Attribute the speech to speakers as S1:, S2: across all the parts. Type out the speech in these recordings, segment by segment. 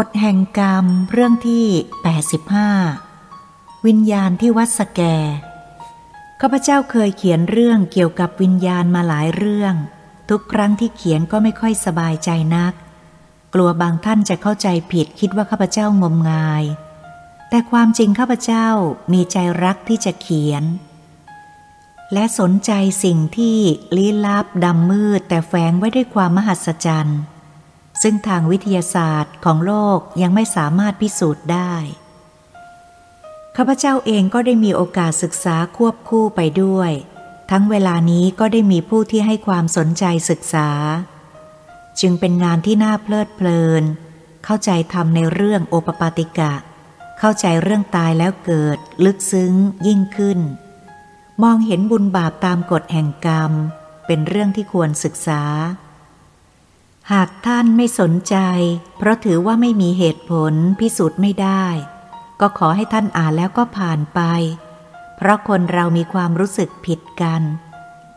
S1: กฎแห่งกรรมเรื่องที่ 85 วิญญาณที่วัดสแก ข้าพเจ้าเคยเขียนเรื่องเกี่ยวกับวิญญาณมาหลายเรื่อง ทุกครั้งที่เขียนก็ไม่ค่อยสบายใจนัก กลัวบางท่านจะเข้าใจผิดคิดว่าข้าพเจ้างมงาย แต่ความจริงข้าพเจ้ามีใจรักที่จะเขียน และสนใจสิ่งที่ลี้ลับดำมืดแต่แฝงไว้ด้วยความมหัศจรรย์ ซึ่งทางวิทยาศาสตร์ของโลกยังไม่สามารถพิสูจน์ได้ ข้าพเจ้าเองก็ได้มีโอกาสศึกษาควบคู่ไปด้วย ทั้งเวลานี้ก็ได้มีผู้ที่ให้ความสนใจศึกษา จึงเป็นงานที่น่าเพลิดเพลิน เข้าใจทำในเรื่องโอปปาติกะ เข้าใจเรื่องตายแล้วเกิด ลึกซึ้งยิ่งขึ้น มองเห็นบุญบาปตามกฎแห่งกรรม เป็นเรื่องที่ควรศึกษา หากท่านไม่สนใจ เพราะถือว่าไม่มีเหตุผลพิสูจน์ไม่ได้ ก็ขอให้ท่านอ่านแล้วก็ผ่านไป เพราะคนเรามีความรู้สึกผิดกัน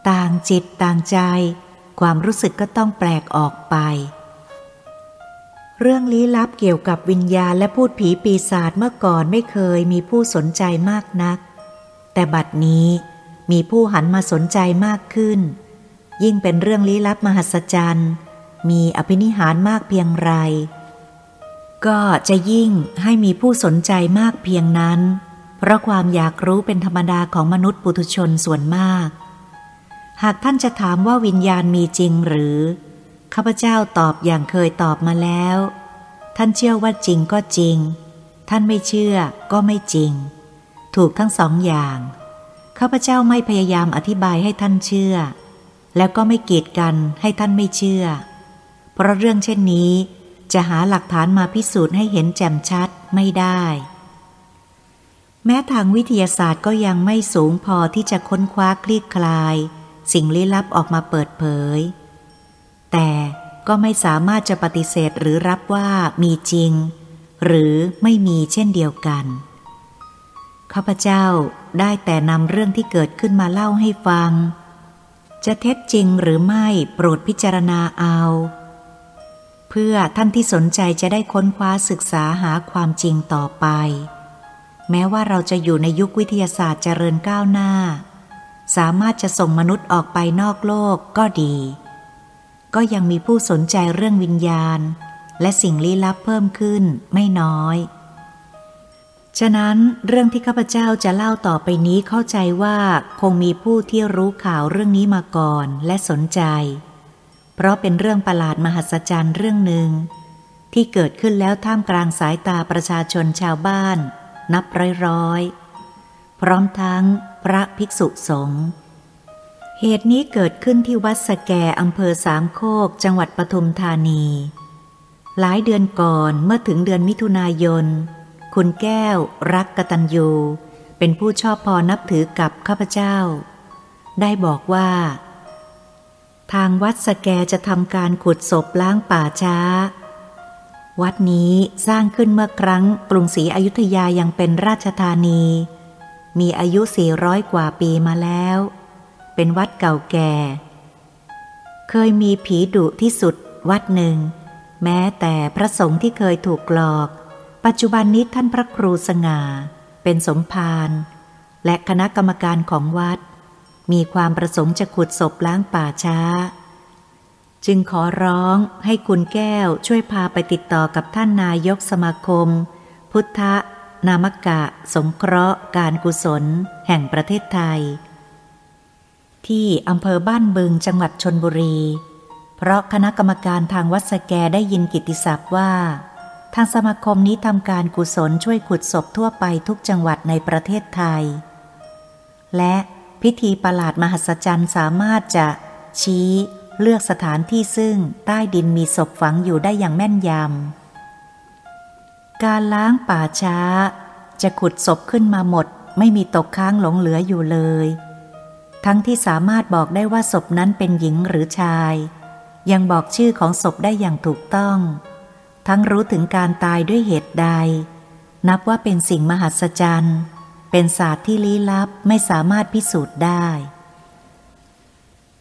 S1: ต่างจิตต่างใจ ความรู้สึกก็ต้องแปลกออกไป เรื่องลี้ลับเกี่ยวกับวิญญาณและพูดผีปีศาจเมื่อก่อนไม่เคยมีผู้สนใจมากนัก แต่บัดนี้มีผู้หันมาสนใจมากขึ้น ยิ่งเป็นเรื่องลี้ลับมหัศจรรย์ มีอภินิหารมากเพียงไร ก็จะยิ่งให้มีผู้สนใจมากเพียงนั้น เพราะความอยากรู้เป็นธรรมดาของมนุษย์ปุถุชนส่วนมาก หากท่านจะถามว่าวิญญาณมีจริงหรือ ข้าพเจ้าตอบอย่างเคยตอบมาแล้ว ท่านเชื่อว่าจริงก็จริง ท่านไม่เชื่อก็ไม่จริง ถูกทั้งสองอย่าง ข้าพเจ้าไม่พยายามอธิบายให้ท่านเชื่อ แล้วก็ไม่กีดกันให้ท่านไม่เชื่อ เพราะเรื่องเช่นนี้จะหาหลักฐานมาพิสูจน์ให้เห็นแจ่มชัดไม่ได้ แม้ทางวิทยาศาสตร์ก็ยังไม่สูงพอที่จะค้นคว้าคลี่คลาย สิ่งลี้ลับออกมาเปิดเผย แต่ก็ไม่สามารถจะปฏิเสธหรือรับว่ามีจริง หรือไม่มีเช่นเดียวกันข้าพเจ้าได้แต่นำเรื่องที่เกิดขึ้นมาเล่าให้ฟัง จะเท็จจริงหรือไม่โปรดพิจารณาเอา เพื่อท่านที่สนใจจะได้ค้นคว้าศึกษาหาความจริงต่อไป แม้ว่าเราจะอยู่ในยุควิทยาศาสตร์เจริญก้าวหน้า สามารถจะส่งมนุษย์ออกไปนอกโลกก็ดี ก็ยังมีผู้สนใจเรื่องวิญญาณ และสิ่งลี้ลับเพิ่มขึ้นไม่น้อย ฉะนั้นเรื่องที่ข้าพเจ้าจะเล่าต่อไปนี้เข้าใจว่าคงมีผู้ที่รู้ข่าวเรื่องนี้มาก่อนและสนใจ เพราะเป็นเรื่องประหลาดมหัศจรรย์เรื่องหนึ่ง ที่เกิดขึ้นแล้วท่ามกลางสายตาประชาชนชาวบ้าน นับร้อยๆ พร้อมทั้งพระภิกษุสงฆ์เหตุนี้เกิดขึ้นที่วัดสแกอำเภอสามโคก จังหวัดปทุมธานี หลายเดือนก่อนเมื่อถึงเดือนมิถุนายน คุณแก้ว รักกตัญญู เป็นผู้ชอบพอนับถือกับข้าพเจ้า ได้บอกว่า ทางวัดสแกจะทำการขุดศพล้างป่าช้า วัดนี้สร้างขึ้นเมื่อครั้งกรุงศรีอยุธยายังเป็นราชธานี มีอายุ 400 กว่าปีมาแล้ว เป็นวัดเก่าแก่ เคยมีผีดุที่สุดวัดหนึ่ง แม้แต่พระสงฆ์ที่เคยถูกหลอก ปัจจุบันนี้ท่านพระครูสง่า เป็นสมภารและคณะกรรมการของวัด มีความประสงค์จะขุดศพล้างป่าช้า จึงขอร้องให้คุณแก้วช่วยพาไปติดต่อกับท่านนายกสมาคม พุทธนามกะ สงเคราะห์ การกุศล แห่งประเทศไทย ที่อำเภอบ้านบึงจังหวัดชนบุรี เพราะคณะกรรมการทางวัดสแกได้ยินกิติศัพท์ว่า ทางสมาคมนี้ทำการกุศลช่วยขุดศพทั่วไปทุกจังหวัดในประเทศไทย และ พิธีประหลาดมหัศจรรย์สามารถจะชี้เลือกสถานที่ซึ่งใต้ดินมีศพฝังอยู่ได้อย่างแม่นยำ การล้างป่าช้า จะขุดศพขึ้นมาหมด ไม่มีตกค้างหลงเหลืออยู่เลย ทั้งที่สามารถบอกได้ว่าศพนั้นเป็นหญิงหรือชาย ยังบอกชื่อของศพได้อย่างถูกต้อง ทั้งรู้ถึงการตายด้วยเหตุใด นับว่าเป็นสิ่งมหัศจรรย์ เป็นศาสตร์ที่ลี้ลับไม่สามารถพิสูจน์ได้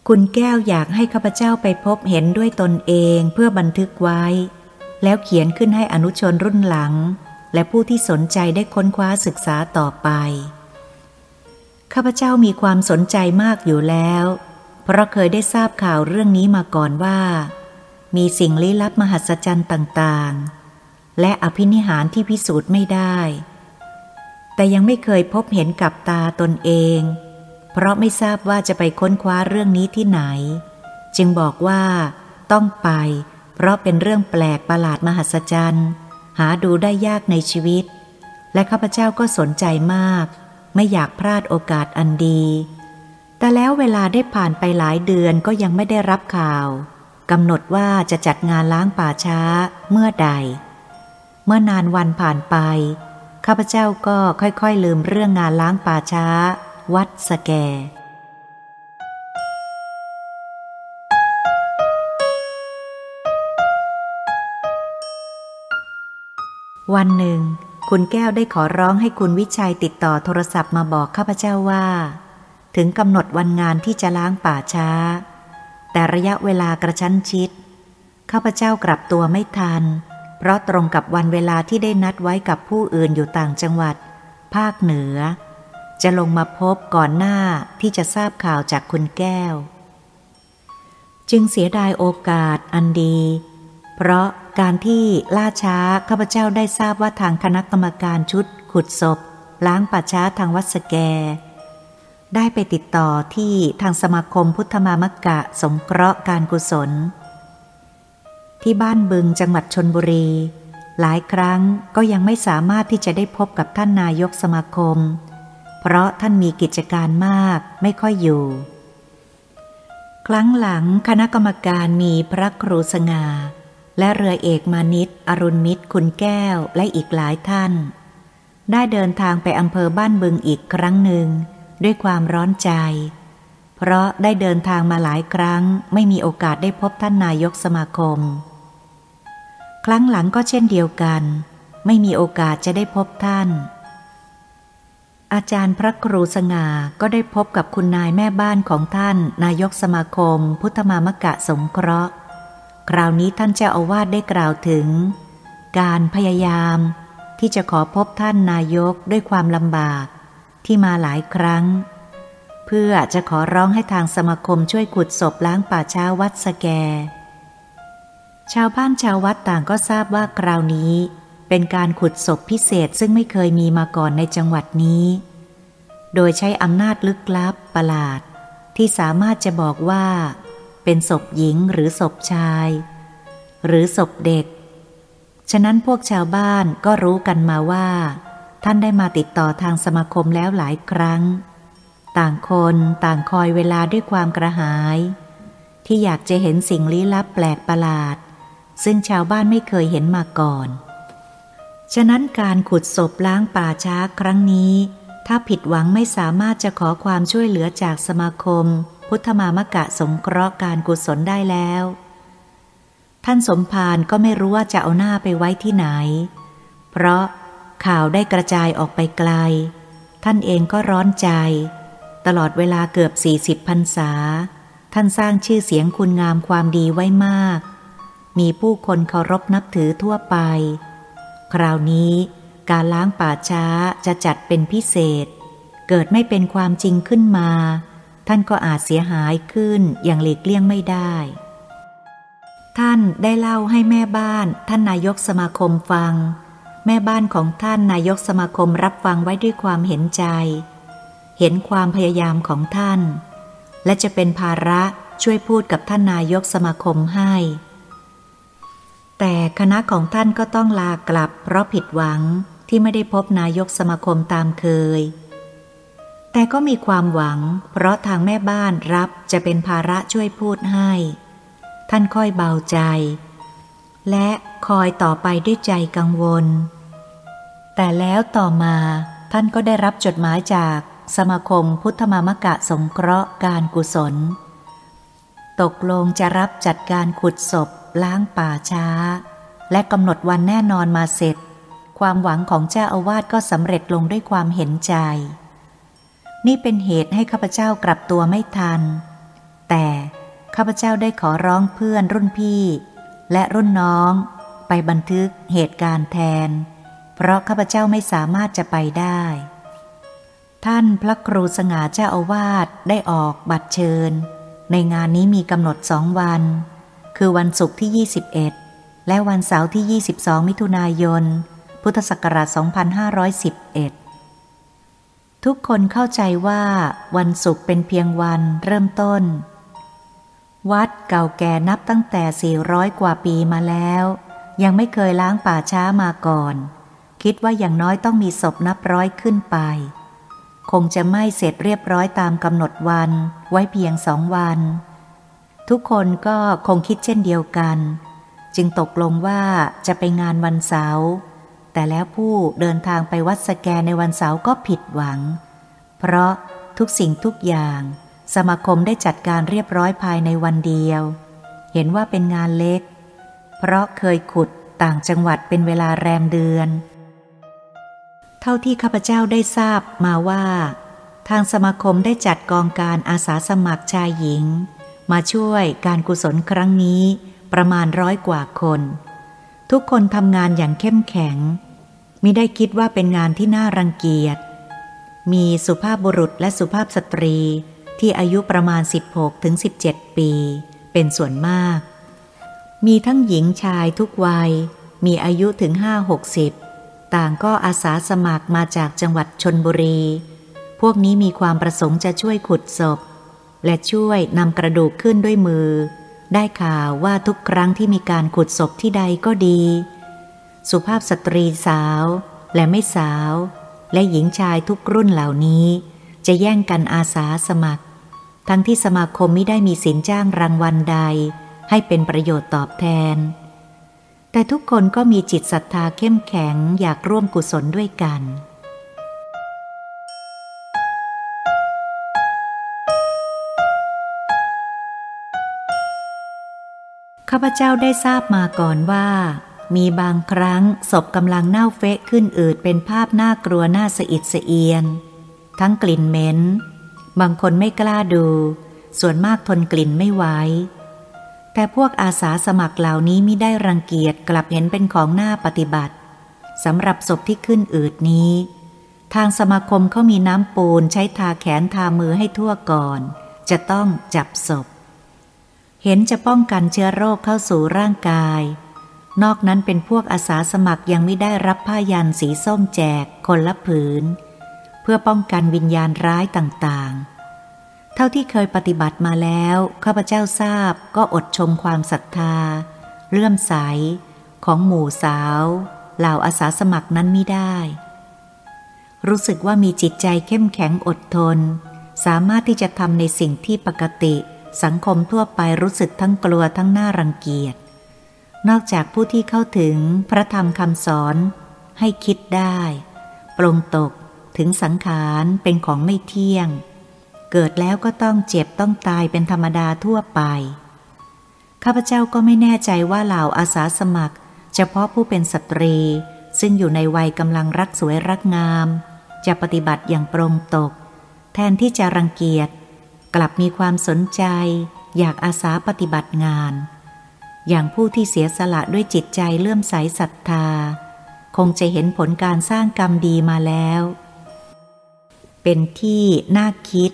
S1: คุณแก้วอยากให้ข้าพเจ้าไปพบเห็นด้วยตนเองเพื่อบันทึกไว้ แล้วเขียนขึ้นให้อนุชนรุ่นหลัง และผู้ที่สนใจได้ค้นคว้าศึกษาต่อไป ข้าพเจ้ามีความสนใจมากอยู่แล้ว เพราะเคยได้ทราบข่าวเรื่องนี้มาก่อนว่า มีสิ่งลี้ลับมหัศจรรย์ต่างๆ และอภินิหารที่พิสูจน์ไม่ได้ แต่ยังไม่เคยพบเห็นกับตาตนเอง เพราะไม่ทราบว่าจะไปค้นคว้าเรื่องนี้ที่ไหน จึงบอกว่า ต้องไป เพราะเป็นเรื่องแปลกประหลาดมหัศจรรย์ หาดูได้ยากในชีวิต และข้าพเจ้าก็สนใจมาก ไม่อยากพลาดโอกาสอันดี แต่แล้วเวลาได้ผ่านไปหลายเดือนก็ยังไม่ได้รับข่าวกำหนดว่าจะจัดงานล้างป่าช้าเมื่อใด เมื่อนานวันผ่านไป ข้าพเจ้าก็ค่อยๆลืมเรื่องงานล้างป่าช้า วัดสแก วันหนึ่ง คุณแก้วได้ขอร้องให้คุณวิชัยติดต่อโทรศัพท์มาบอกข้าพเจ้าว่า ถึงกำหนดวันงานที่จะล้างป่าช้า แต่ระยะเวลากระชั้นชิด ข้าพเจ้ากลับตัวไม่ทันเพราะตรงกับวันเวลาที่ได้นัดไว้กับผู้อื่นอยู่ต่างจังหวัด ภาคเหนือ จะลงมาพบก่อนหน้าที่จะทราบข่าวจากคุณแก้ว จึงเสียดายโอกาสอันดี เพราะการที่ล่าช้าข้าพเจ้าได้ทราบว่าทางคณะกรรมการชุด ขุดศพ ล้างป่าช้าทางวัดสแก ได้ไปติดต่อที่ทางสมาคมพุทธมามกะสงเคราะห์การกุศล ที่บ้านบึงจังหวัดชนบุรี หลายครั้งก็ยังไม่สามารถที่จะได้พบกับท่านนายกสมาคม เพราะท่านมีกิจการมากไม่ค่อยอยู่ ครั้งหลังคณะกรรมการมีพระครูสง่าและเรือเอกมานิตอรุณมิตรคุณแก้วและอีกหลายท่าน ได้เดินทางไปอำเภอบ้านบึงอีกครั้งหนึ่ง ด้วยความร้อนใจ เพราะได้เดินทางมาหลายครั้งไม่มีโอกาสได้พบท่านนายกสมาคม ครั้งหลังก็เช่นเดียวกัน ไม่มีโอกาสจะได้พบท่าน อาจารย์พระครูสง่าก็ได้พบกับคุณนายแม่บ้านของท่าน นายกสมาคม พุทธมามกะสงเคราะห์ คราวนี้ท่านเจ้าอาวาสได้กล่าวถึง การพยายามที่จะขอพบท่านนายกด้วยความลำบากที่มาหลายครั้ง เพื่อจะขอร้องให้ทางสมาคมช่วยขุดศพล้างป่าช้าวัดสแก ชาวบ้านชาววัดต่างก็ทราบว่าคราวนี้ เป็นการขุดศพพิเศษซึ่งไม่เคยมีมาก่อนในจังหวัดนี้ โดยใช้อำนาจลึกลับประหลาด ที่สามารถจะบอกว่า เป็นศพหญิงหรือศพชาย หรือศพเด็ก ฉะนั้นพวกชาวบ้านก็รู้กันมาว่า ท่านได้มาติดต่อทางสมาคมแล้วหลายครั้ง ต่างคนต่างคอยเวลาด้วยความกระหาย ที่อยากจะเห็นสิ่งลี้ลับแปลกประหลาด ซึ่งชาวบ้านไม่เคยเห็นมาก่อน ฉะนั้นการขุดศพล้างป่าช้าครั้งนี้ ถ้าผิดหวังไม่สามารถจะขอความช่วยเหลือจากสมาคม พุทธมามกะสงเคราะห์การกุศลได้แล้ว ท่านสมภารก็ไม่รู้ว่าจะเอาหน้าไปไว้ที่ไหน เพราะข่าวได้กระจายออกไปไกล ท่านเองก็ร้อนใจ ตลอดเวลาเกือบสี่สิบพรรษา ท่านสร้างชื่อเสียงคุณงามความดีไว้มาก มีผู้คนเคารพนับถือทั่วไป คราวนี้การล้างป่าช้าจะจัดเป็นพิเศษ เกิดไม่เป็นความจริงขึ้นมา ท่านก็อาจเสียหายขึ้นอย่างหลีกเลี่ยงไม่ได้ ท่านได้เล่าให้แม่บ้านท่านนายกสมาคมฟัง แม่บ้านของท่านนายกสมาคมรับฟังไว้ด้วยความเห็นใจ เห็นความพยายามของท่าน และจะเป็นภาระช่วยพูดกับท่านนายกสมาคมให้ แต่คณะของท่านก็ต้องลากลับเพราะผิดหวังที่ไม่ได้พบนายกสมาคมตามเคย แต่ก็มีความหวัง เพราะทางแม่บ้านรับจะเป็นภาระช่วยพูดให้ ท่านค่อยเบาใจ และคอยต่อไปด้วยใจกังวล แต่แล้วต่อมาท่านก็ได้รับจดหมายจากสมาคมพุทธมามกะสงเคราะห์การกุศล ตกลงจะรับจัดการขุดศพ ล้างป่าช้า และกำหนดวันแน่นอนมาเสร็จ ความหวังของเจ้าอาวาสก็สำเร็จลงด้วยความเห็นใจ นี่เป็นเหตุให้ข้าพเจ้ากลับตัวไม่ทัน แต่ข้าพเจ้าได้ขอร้องเพื่อนรุ่นพี่ และรุ่นน้อง ไปบันทึกเหตุการณ์แทน เพราะข้าพเจ้าไม่สามารถจะไปได้ ท่านพระครูสง่าเจ้าอาวาสได้ออกบัตรเชิญ ในงานนี้มีกำหนดสองวัน คือวันศุกร์ที่ 21 และวันเสาร์ที่ 22 มิถุนายน พุทธศักราช 2511 ทุกคนเข้าใจว่าวันศุกร์เป็นเพียงวันเริ่มต้น วัดเก่าแก่นับตั้งแต่ 400 กว่าปีมาแล้ว ยังไม่เคยล้างป่าช้ามาก่อน คิดว่าอย่างน้อยต้องมีศพนับร้อยขึ้นไป คงจะไม่เสร็จเรียบร้อยตามกำหนดวันไว้เพียงสองวัน ทุกคนก็คงคิดเช่นเดียวกัน จึงตกลงว่าจะไปงานวันเสาร์แต่แล้วผู้เดินทางไปวัดสแกในวันเสาร์ก็ผิดหวัง เพราะทุกสิ่งทุกอย่าง สมาคมได้จัดการเรียบร้อยภายในวันเดียว เห็นว่าเป็นงานเล็ก เพราะเคยขุดต่างจังหวัดเป็นเวลาแรมเดือน เท่าที่ข้าพเจ้าได้ทราบมาว่า ทางสมาคมได้จัดกองการอาสาสมัครชายหญิง มาช่วยการกุศลครั้งนี้ประมาณร้อยกว่าคน ทุกคนทำงานอย่างเข้มแข็งมิได้คิดว่าเป็นงานที่น่ารังเกียจ มีสุภาพบุรุษและสุภาพสตรีที่อายุประมาณ 16ถึง17 ปี เป็นส่วนมาก มีทั้งหญิงชายทุกวัย มีอายุถึง 5-60 ต่างก็อาสาสมัครมาจากจังหวัดชนบุรี พวกนี้มีความประสงค์จะช่วยขุดศพ และช่วยนำกระดูกขึ้นด้วยมือ ได้ข่าวว่าทุกครั้งที่มีการขุดศพที่ใดก็ดี สุภาพสตรีสาวและไม่สาว และหญิงชายทุกรุ่นเหล่านี้ จะแย่งกันอาสาสมัคร ทั้งที่สมาคมไม่ได้มีสินจ้างรางวัลใด ให้เป็นประโยชน์ตอบแทน แต่ทุกคนก็มีจิตศรัทธาเข้มแข็งอยากร่วมกุศลด้วยกัน ข้าพเจ้าได้ทราบมาก่อนว่า มีบางครั้งศพกำลังเน่าเฟะขึ้นอืดเป็นภาพน่ากลัวน่าสะอิดสะเอียน ทั้งกลิ่นเหม็น บางคนไม่กล้าดู ส่วนมากทนกลิ่นไม่ไหวแต่พวกอาสาสมัครเหล่านี้มิได้รังเกียจกลับเห็นเป็นของหน้าปฏิบัติสำหรับศพที่ขึ้นอืดนี้ ทางสมาคมเขามีน้ำปูนใช้ทาแขนทามือให้ทั่วก่อน จะต้องจับศพ เห็นจะป้องกันเชื้อโรคเข้าสู่ร่างกาย นอกนั้นเป็นพวกอาสาสมัครยังไม่ได้รับผ้ายันสีส้มแจกคนละผืน เพื่อป้องกันวิญญาณร้ายต่างๆ เท่าที่เคยปฏิบัติมาแล้วข้าพเจ้าทราบก็อดชมความศรัทธา เลื่อมใส ของหมู่สาวเหล่าอาสาสมัครนั้นไม่ได้ รู้สึกว่ามีจิตใจเข้มแข็งอดทน สามารถที่จะทำในสิ่งที่ปกติ สังคมทั่วไปรู้สึกทั้งกลัวทั้งน่ารังเกียจ นอกจากผู้ที่เข้าถึงพระธรรมคำสอน ให้คิดได้ ปรงตกถึงสังขารเป็นของไม่เที่ยง เกิดแล้วก็ต้องเจ็บต้องตายเป็นธรรมดาทั่วไป ข้าพเจ้าก็ไม่แน่ใจว่าเหล่าอาสาสมัคร เฉพาะผู้เป็นสตรี ซึ่งอยู่ในวัยกำลังรักสวยรักงาม จะปฏิบัติอย่างปรงตก แทนที่จะรังเกียจ กลับมีความสนใจ อยากอาสาปฏิบัติงาน อย่างผู้ที่เสียสละด้วยจิตใจเลื่อมใสศรัทธา คงจะเห็นผลการสร้างกรรมดีมาแล้ว เป็นที่น่าคิด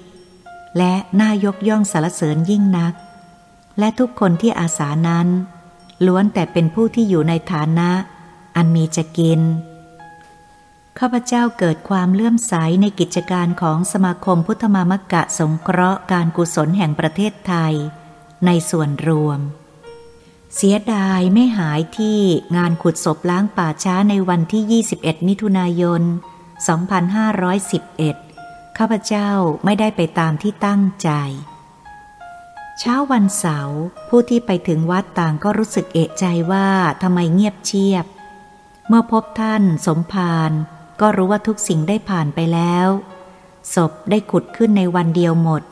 S1: และน่ายกย่องสรรเสริญยิ่งนัก และทุกคนที่อาสานั้น ล้วนแต่เป็นผู้ที่อยู่ในฐานะ อันมีจะกิน ข้าพเจ้าเกิดความเลื่อมใสในกิจการของสมาคมพุทธมามกะสงเคราะห์การกุศลแห่งประเทศไทย ในส่วนรวม เสียดายไม่หายที่งานขุดศพล้างป่าช้าในวันที่ 21 มิถุนายน 2511 ข้าพเจ้าไม่ได้ไปตามที่ตั้งใจ เช้าวันเสาร์ผู้ที่ไปถึงวัดต่างก็รู้สึกเอะใจว่าทำไมเงียบเชียบ เมื่อพบท่านสมภาร ก็รู้ว่าทุกสิ่งได้ผ่านไปแล้ว ศพได้ขุดขึ้นในวันเดียวหมด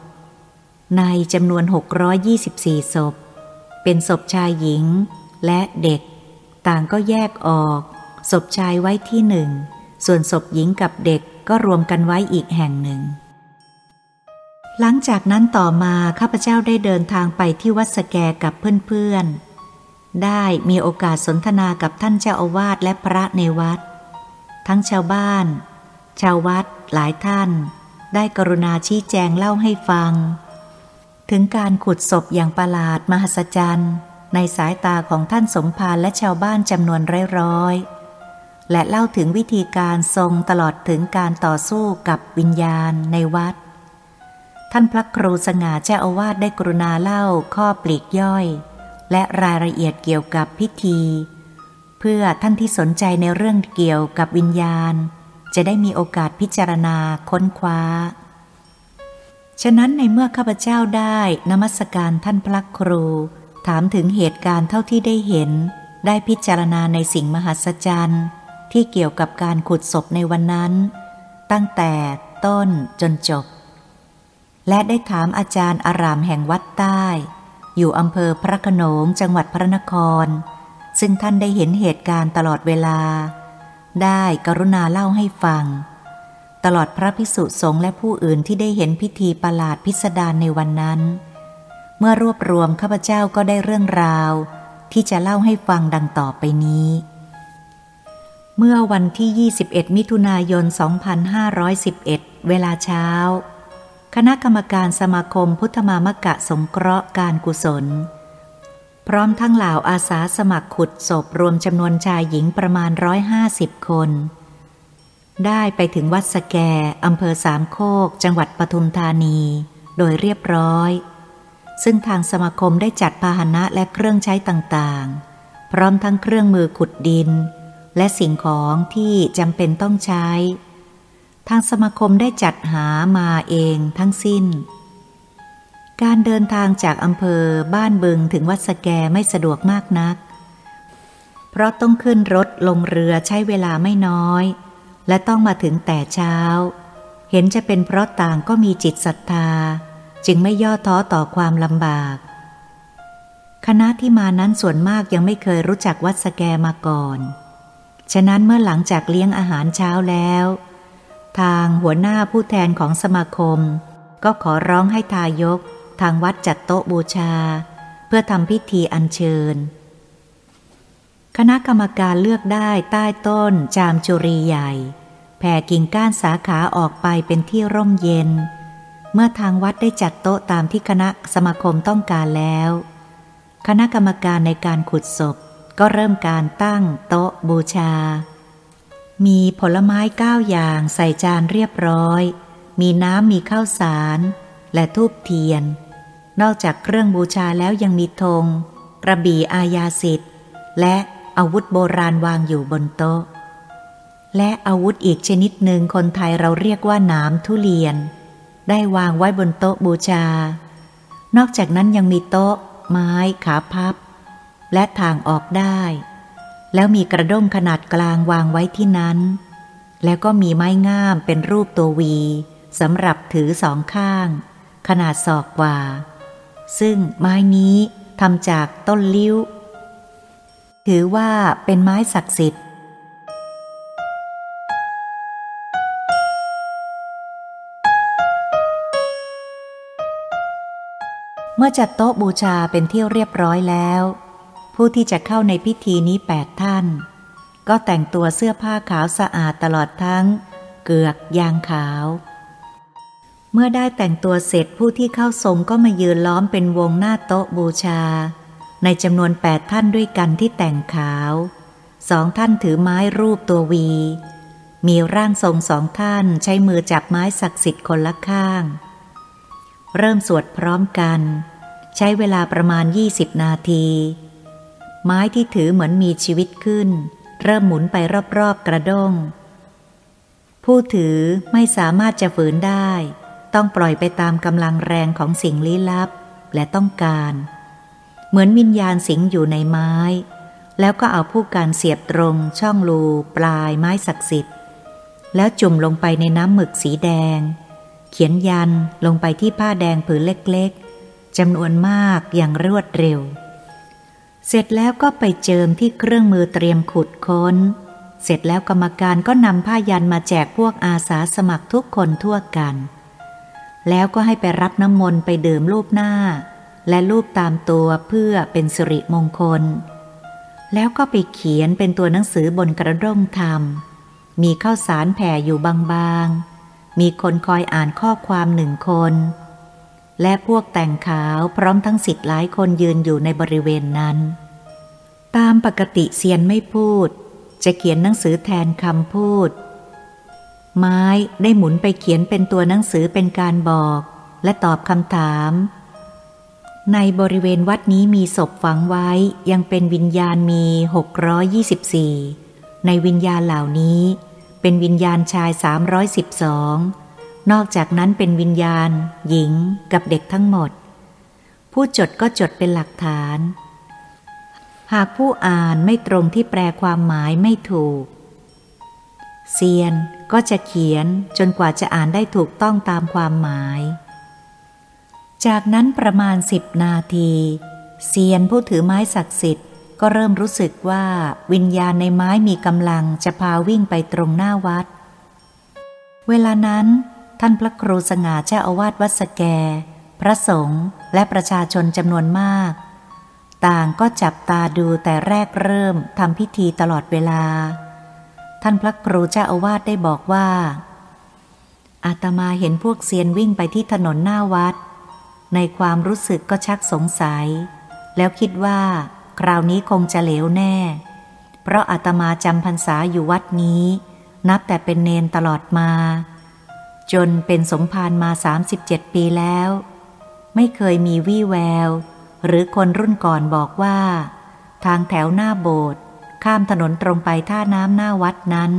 S1: ในจำนวน 624 ศพ เป็นศพชายหญิงและเด็ก ต่างก็แยกออก ศพชายไว้ที่หนึ่ง ส่วนศพหญิงกับเด็กก็รวมกันไว้อีกแห่งหนึ่ง หลังจากนั้นต่อมาข้าพเจ้าได้เดินทางไปที่วัดสแกกับเพื่อนๆ ได้มีโอกาสสนทนากับท่านเจ้าอาวาสและพระในวัด ทั้งชาวบ้าน ชาววัดหลายท่าน ได้กรุณาชี้แจงเล่าให้ฟัง ถึงการขุดศพอย่างประหลาดมหัศจรรย์ ในสายตาของท่านสมภารและชาวบ้านจำนวนร้อยๆและเล่าถึงวิธีการทรงตลอดถึงการต่อสู้กับวิญญาณในวัด ท่านพระครูสง่าเจ้าอาวาสได้กรุณาเล่าข้อปลีกย่อย และรายละเอียดเกี่ยวกับพิธี เพื่อท่านที่สนใจในเรื่องเกี่ยวกับวิญญาณ จะได้มีโอกาสพิจารณาค้นคว้า ฉะนั้นในเมื่อข้าพเจ้าได้นมัสการท่านพระครู ถามถึงเหตุการณ์เท่าที่ได้เห็น ได้พิจารณาในสิ่งมหัศจรรย์ ที่เกี่ยวกับการขุดศพในวันนั้น ตั้งแต่ต้นจนจบ และได้ถามอาจารย์อารามแห่งวัดใต้ อยู่อำเภอพระขนงจังหวัดพระนคร ซึ่งท่านได้เห็นเหตุการณ์ตลอดเวลา ได้กรุณาเล่าให้ฟัง ตลอดพระพิสุสงฆ์และผู้อื่นที่ได้เห็นพิธีประหลาดพิสดารในวันนั้น เมื่อรวบรวมข้าพเจ้าก็ได้เรื่องราว ที่จะเล่าให้ฟังดังต่อไปนี้ เมื่อวันที่ 21 มิถุนายน 2511 เวลาเช้า คณะกรรมการสมาคมพุทธมามกะสงเคราะห์การกุศล พร้อมทั้งเหล่าอาสาสมัครขุดศพรวมจำนวนชายหญิงประมาณ150คน ได้ไปถึงวัดสแกอำเภอสามโคก จังหวัดปทุมธานี โดยเรียบร้อย ซึ่งทางสมาคมได้จัดพาหนะและเครื่องใช้ต่างๆ พร้อมทั้งเครื่องมือขุดดิน และสิ่งของที่จำเป็นต้องใช้ ทางสมาคมได้จัดหามาเองทั้งสิ้น การเดินทางจากอำเภอบ้านบึงถึงวัดสแกไม่สะดวกมากนัก เพราะต้องขึ้นรถลงเรือใช้เวลาไม่น้อย และต้องมาถึงแต่เช้า เห็นจะเป็นเพราะต่างก็มีจิตศรัทธา จึงไม่ย่อท้อต่อความลำบาก คณะที่มานั้นส่วนมากยังไม่เคยรู้จักวัดสแกมาก่อน ฉะนั้นเมื่อหลังจากเลี้ยงอาหารเช้าแล้ว ทางหัวหน้าผู้แทนของสมาคม ก็ขอร้องให้ทายก ทางวัดจัดโต๊ะบูชา เพื่อทำพิธีอัญเชิญ คณะกรรมการเลือกได้ใต้ต้นจามจุรีใหญ่ แผ่กิ่งก้านสาขาออกไปเป็นที่ร่มเย็น เมื่อทางวัดได้จัดโต๊ะตามที่คณะสมาคมต้องการแล้ว คณะกรรมการในการขุดศพก็เริ่มการตั้งโต๊ะบูชา มีผลไม้เก้าอย่างใส่จานเรียบร้อย มีน้ำมีข้าวสาร และทูบเทียน นอกจากเครื่องบูชาแล้วยังมีธงกระบี่อาญาสิทธิ์ และอาวุธโบราณวางอยู่บนโต๊ะ และอาวุธอีกชนิดหนึ่งคนไทยเราเรียกว่าน้ำทุเรียน ได้วางไว้บนโต๊ะบูชา นอกจากนั้นยังมีโต๊ะ ไม้ขาพับ และทางออกได้ แล้วมีกระด้งขนาดกลางวางไว้ที่นั้น แล้วก็มีไม้งามเป็นรูปตัววีสำหรับถือสองข้าง ขนาดศอกกว่า ซึ่งไม้นี้ทำจากต้นลิ้ว ถือว่าเป็นไม้ศักดิ์สิทธิ์ เมื่อจัดโต๊ะบูชาเป็นที่เรียบร้อยแล้ว ผู้ที่จะเข้าในพิธีนี้แปดท่าน ก็แต่งตัวเสื้อผ้าขาวสะอาดตลอดทั้ง เกือกยางขาว เมื่อได้แต่งตัวเสร็จผู้ที่เข้าทรงก็มายืนล้อมเป็นวงหน้าโต๊ะบูชา ในจำนวนแปดท่านด้วยกันที่แต่งขาว สองท่านถือไม้รูปตัววี มีร่างทรงสองท่านใช้มือจับไม้ศักดิ์สิทธิ์คนละข้าง เริ่มสวดพร้อมกัน ใช้เวลาประมาณ 20 นาที ไม้ที่ถือเหมือนมีชีวิตขึ้น เริ่มหมุนไปรอบๆกระด้ง ผู้ถือไม่สามารถจะฝืนได้ ต้องปล่อยไปตามกำลังแรงของสิ่งลี้ลับและต้องการ เหมือนวิญญาณสิงอยู่ในไม้ แล้วก็เอาผู้การเสียบตรงช่องรูปลายไม้ศักดิ์สิทธิ์ แล้วจุ่มลงไปในน้ำหมึกสีแดง เขียนยันลงไปที่ผ้าแดงผืนเล็กจำนวนมากอย่างรวดเร็ว เสร็จแล้วก็ไปเจิมที่เครื่องมือเตรียมขุดค้น เสร็จแล้วกรรมการก็นำผ้ายันมาแจกพวกอาสาสมัครทุกคนทั่วกัน แล้วก็ให้ไปรับน้ำมนต์ไปดื่มรูปหน้า และรูปตามตัวเพื่อเป็นสิริมงคล แล้วก็ไปเขียนเป็นตัวหนังสือบนกระด้งธรรม มีข้าวสารแผ่อยู่บางๆ มีคนคอยอ่านข้อความหนึ่งคน และพวกแต่งขาวพร้อมทั้งสิทธิ์หลายคนยืนอยู่ในบริเวณนั้น ตามปกติเซียนไม่พูด จะเขียนหนังสือแทนคำพูด ไม้ได้หมุนไปเขียนเป็นตัวหนังสือเป็นการบอกและตอบคำถาม ในบริเวณวัดนี้มีศพฝังไว้ยังเป็นวิญญาณมี 624 ในวิญญาณเหล่านี้ เป็นวิญญาณชาย 312 นอกจากนั้นเป็นวิญญาณ หญิงกับเด็กทั้งหมด ผู้จดก็จดเป็นหลักฐาน หากผู้อ่านไม่ตรงที่แปลความหมายไม่ถูก เซียน ก็จะเขียนจนกว่าจะอ่านได้ถูกต้องตามความหมาย จากนั้นประมาณสิบนาทีเซียนผู้ถือไม้ศักดิ์สิทธิ์ก็เริ่มรู้สึกว่าวิญญาณในไม้มีกำลังจะพาวิ่งไปตรงหน้าวัด เวลานั้น ท่านพระครูสง่าเจ้าอาวาสวัดสแก พระสงฆ์และประชาชนจำนวนมาก ต่างก็จับตาดูแต่แรกเริ่มทำพิธีตลอดเวลา ท่านพระครูเจ้าอาวาสได้บอกว่า อาตมาเห็นพวกเซียนวิ่งไปที่ถนนหน้าวัด ในความรู้สึกก็ชักสงสัย แล้วคิดว่า คราวนี้คงจะเหลวแน่ เพราะอาตมาจำพรรษาอยู่วัดนี้ นับแต่เป็นเนนตลอดมา จนเป็นสมภารมา 37 ปีแล้ว ไม่เคยมีวี่แวว หรือคนรุ่นก่อนบอกว่า ทางแถวหน้าโบสถ์ ข้ามถนนตรงไปท่าน้ำหน้าวัดนั้น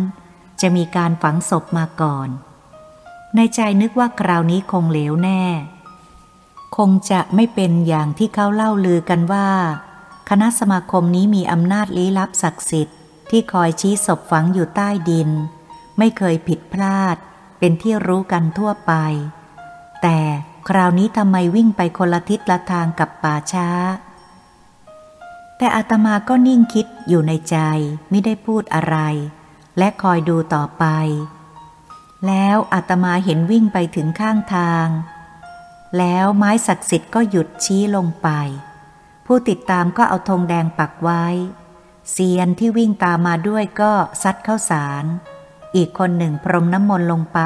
S1: จะมีการฝังศพมาก่อน ในใจนึกว่าคราวนี้คงเหลวแน่ คงจะไม่เป็นอย่างที่เขาเล่าลือกันว่า คณะสมาคมนี้มีอำนาจลี้ลับศักดิ์สิทธิ์ที่คอยชี้ศพฝังอยู่ใต้ดิน ไม่เคยผิดพลาด เป็นที่รู้กันทั่วไป แต่คราวนี้ทำไมวิ่งไปคนละทิศละทางกับป่าช้า แต่อาตมาก็นิ่งคิดอยู่ในใจไม่ได้พูดอะไร และคอยดูต่อไป แล้วอาตมาเห็นวิ่งไปถึงข้างทาง แล้วไม้ศักดิ์สิทธิ์ก็หยุดชี้ลงไป ผู้ติดตามก็เอาธงแดงปักไว้ เซียนที่วิ่งตามมาด้วยก็ซัดเข้าสาร อีกคนหนึ่งพรมน้ำมนต์ลงไป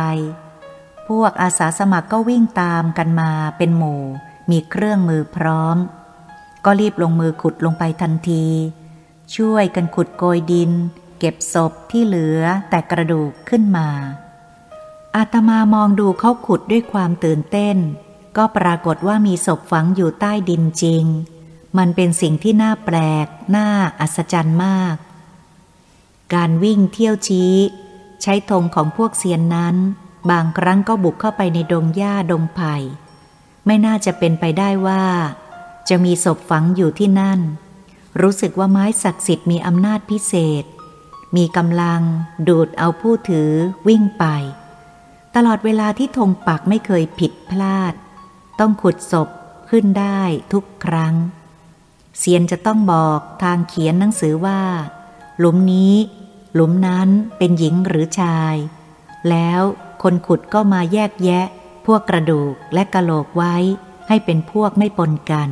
S1: พวกอาสาสมัครก็วิ่งตามกันมาเป็นหมู่ มีเครื่องมือพร้อม ก็รีบลงมือขุดลงไปทันที ช่วยกันขุดโกยดิน เก็บศพที่เหลือแต่กระดูกขึ้นมา อาตมามองดูเขาขุดด้วยความตื่นเต้น ก็ปรากฏว่ามีศพฝังอยู่ใต้ดินจริง มันเป็นสิ่งที่น่าแปลก น่าอัศจรรย์มาก การวิ่งเที่ยวชี้ ใช้ธงของพวกเซียนนั้น บางครั้งก็บุกเข้าไปในดงหญ้าดงไผ่ ไม่น่าจะเป็นไปได้ว่า จะมีศพฝังอยู่ที่นั่น รู้สึกว่าไม้ศักดิ์สิทธิ์มีอำนาจพิเศษ มีกำลัง ดูดเอาผู้ถือวิ่งไป ตลอดเวลาที่ธงปักไม่เคยผิดพลาด ต้องขุดศพขึ้นได้ทุกครั้ง เซียนจะต้องบอกทางเขียนหนังสือว่า หลุมนี้ หลุมนั้นเป็นหญิงหรือชาย แล้วคนขุดก็มาแยกแยะ พวกกระดูกและกะโหลกไว้ให้เป็นพวกไม่ปนกัน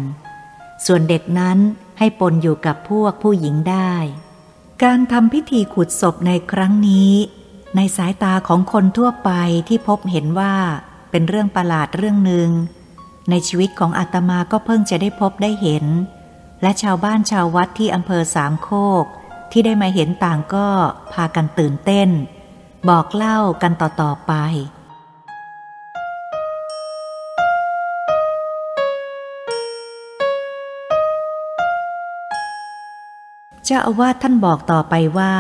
S1: ส่วนเด็กนั้นให้ปนอยู่กับพวกผู้หญิงได้ การทำพิธีขุดศพในครั้งนี้ ในสายตาของคนทั่วไปที่พบเห็นว่าเป็นเรื่องประหลาดเรื่องหนึ่ง ในชีวิตของอาตมาก็เพิ่งจะได้พบได้เห็น และชาวบ้านชาววัดที่อำเภอสามโคก ที่ได้มาเห็นต่างก็พากันตื่นเต้น บอกเล่ากันต่อๆไป เจ้าอาวาสท่านบอกต่อไปว่า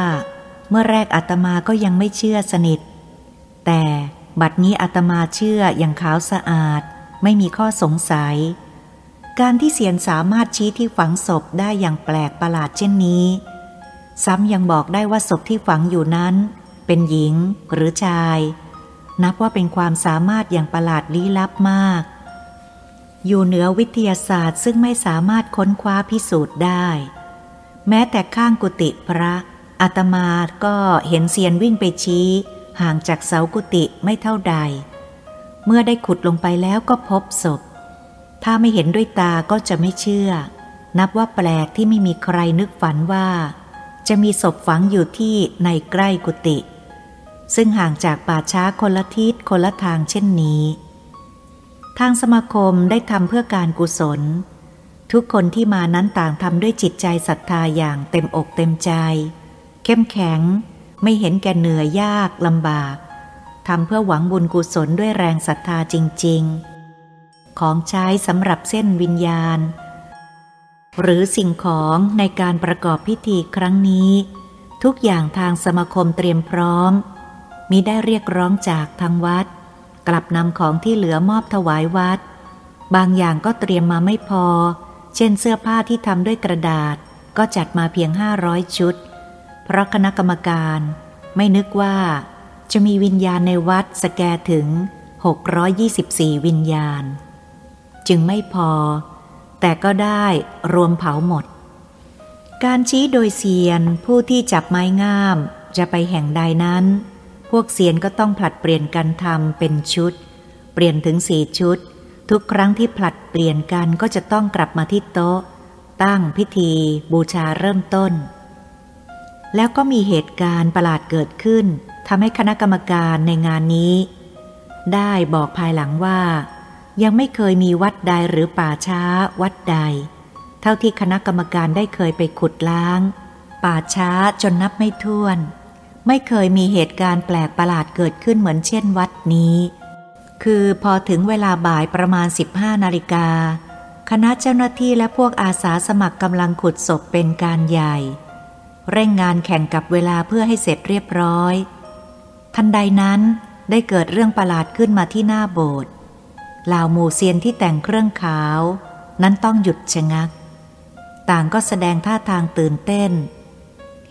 S1: เมื่อแรกอาตมาก็ยังไม่เชื่อสนิท แต่บัดนี้อาตมาเชื่ออย่างขาวสะอาด ไม่มีข้อสงสัย การที่เสียนสามารถชี้ที่ฝังศพได้อย่างแปลกประหลาดเช่นนี้ ซ้ำยังบอกได้ว่าศพที่ฝังอยู่นั้น เป็นหญิงหรือชาย นับว่าเป็นความสามารถอย่างประหลาดลี้ลับมาก อยู่เหนือวิทยาศาสตร์ซึ่งไม่สามารถค้นคว้าพิสูจน์ได้ แม้แต่ข้างกุฏิพระอาตมาก็เห็นเซียนวิ่งไปชี้ ห่างจากเสากุฏิไม่เท่าใด เมื่อได้ขุดลงไปแล้วก็พบศพ ถ้าไม่เห็นด้วยตาก็จะไม่เชื่อ นับว่าแปลกที่ไม่มีใครนึกฝันว่า จะมีศพฝังอยู่ที่ในใกล้กุฏิซึ่งห่างจากป่าช้าคนละทิศคนละทางเช่นนี้ ทางสมาคมได้ทำเพื่อการกุศล ทุกคนที่มานั้นต่างทำด้วยจิตใจศรัทธาอย่างเต็มอกเต็มใจ เข้มแข็ง ไม่เห็นแก่เหนื่อยยากลำบากทำเพื่อหวังบุญกุศลด้วยแรงศรัทธาจริง ๆ ของใช้สำหรับเส้นวิญญาณ หรือสิ่งของในการประกอบพิธีครั้งนี้ ทุกอย่างทางสมาคมเตรียมพร้อมมิได้เรียกร้องจากทางวัด กลับนำของที่เหลือมอบถวายวัด บางอย่างก็เตรียมมาไม่พอ เช่นเสื้อผ้าที่ทำด้วยกระดาษก็จัดมาเพียงห้าร้อยชุด เพราะคณะกรรมการไม่นึกว่าจะมีวิญญาณในวัดสแกถึง 624 วิญญาณ จึงไม่พอ แต่ก็ได้รวมเผาหมด การชี้โดยเซียนผู้ที่จับไม้งามจะไปแห่งใดนั้น พวกเซียนก็ต้องผลัดเปลี่ยนกันทำเป็นชุด เปลี่ยนถึงสี่ชุด ทุกครั้งที่ผลัดเปลี่ยนกันก็จะต้องกลับมาที่โต๊ะ ตั้งพิธี บูชาเริ่มต้น แล้วก็มีเหตุการณ์ประหลาดเกิดขึ้นทำให้คณะกรรมการในงานนี้ ได้บอกภายหลังว่า ยังไม่เคยมีวัดใดหรือป่าช้าวัดใด เท่าที่คณะกรรมการได้เคยไปขุดล้าง ป่าช้าจนนับไม่ถ้วน ไม่เคยมีเหตุการณ์แปลกประหลาดเกิดขึ้นเหมือนเช่นวัดนี้ คือพอถึงเวลาบ่ายประมาณ 15 นาฬิกา คณะเจ้าหน้าที่และพวกอาสาสมัครกำลังขุดศพเป็นการใหญ่ เร่งงานแข่งกับเวลาเพื่อให้เสร็จเรียบร้อย ทันใดนั้นได้เกิดเรื่องประหลาดขึ้นมาที่หน้าโบสถ์เหล่าหมู่เซียนที่แต่งเครื่องขาว นั้นต้องหยุดชะงัก ต่างก็แสดงท่าทางตื่นเต้น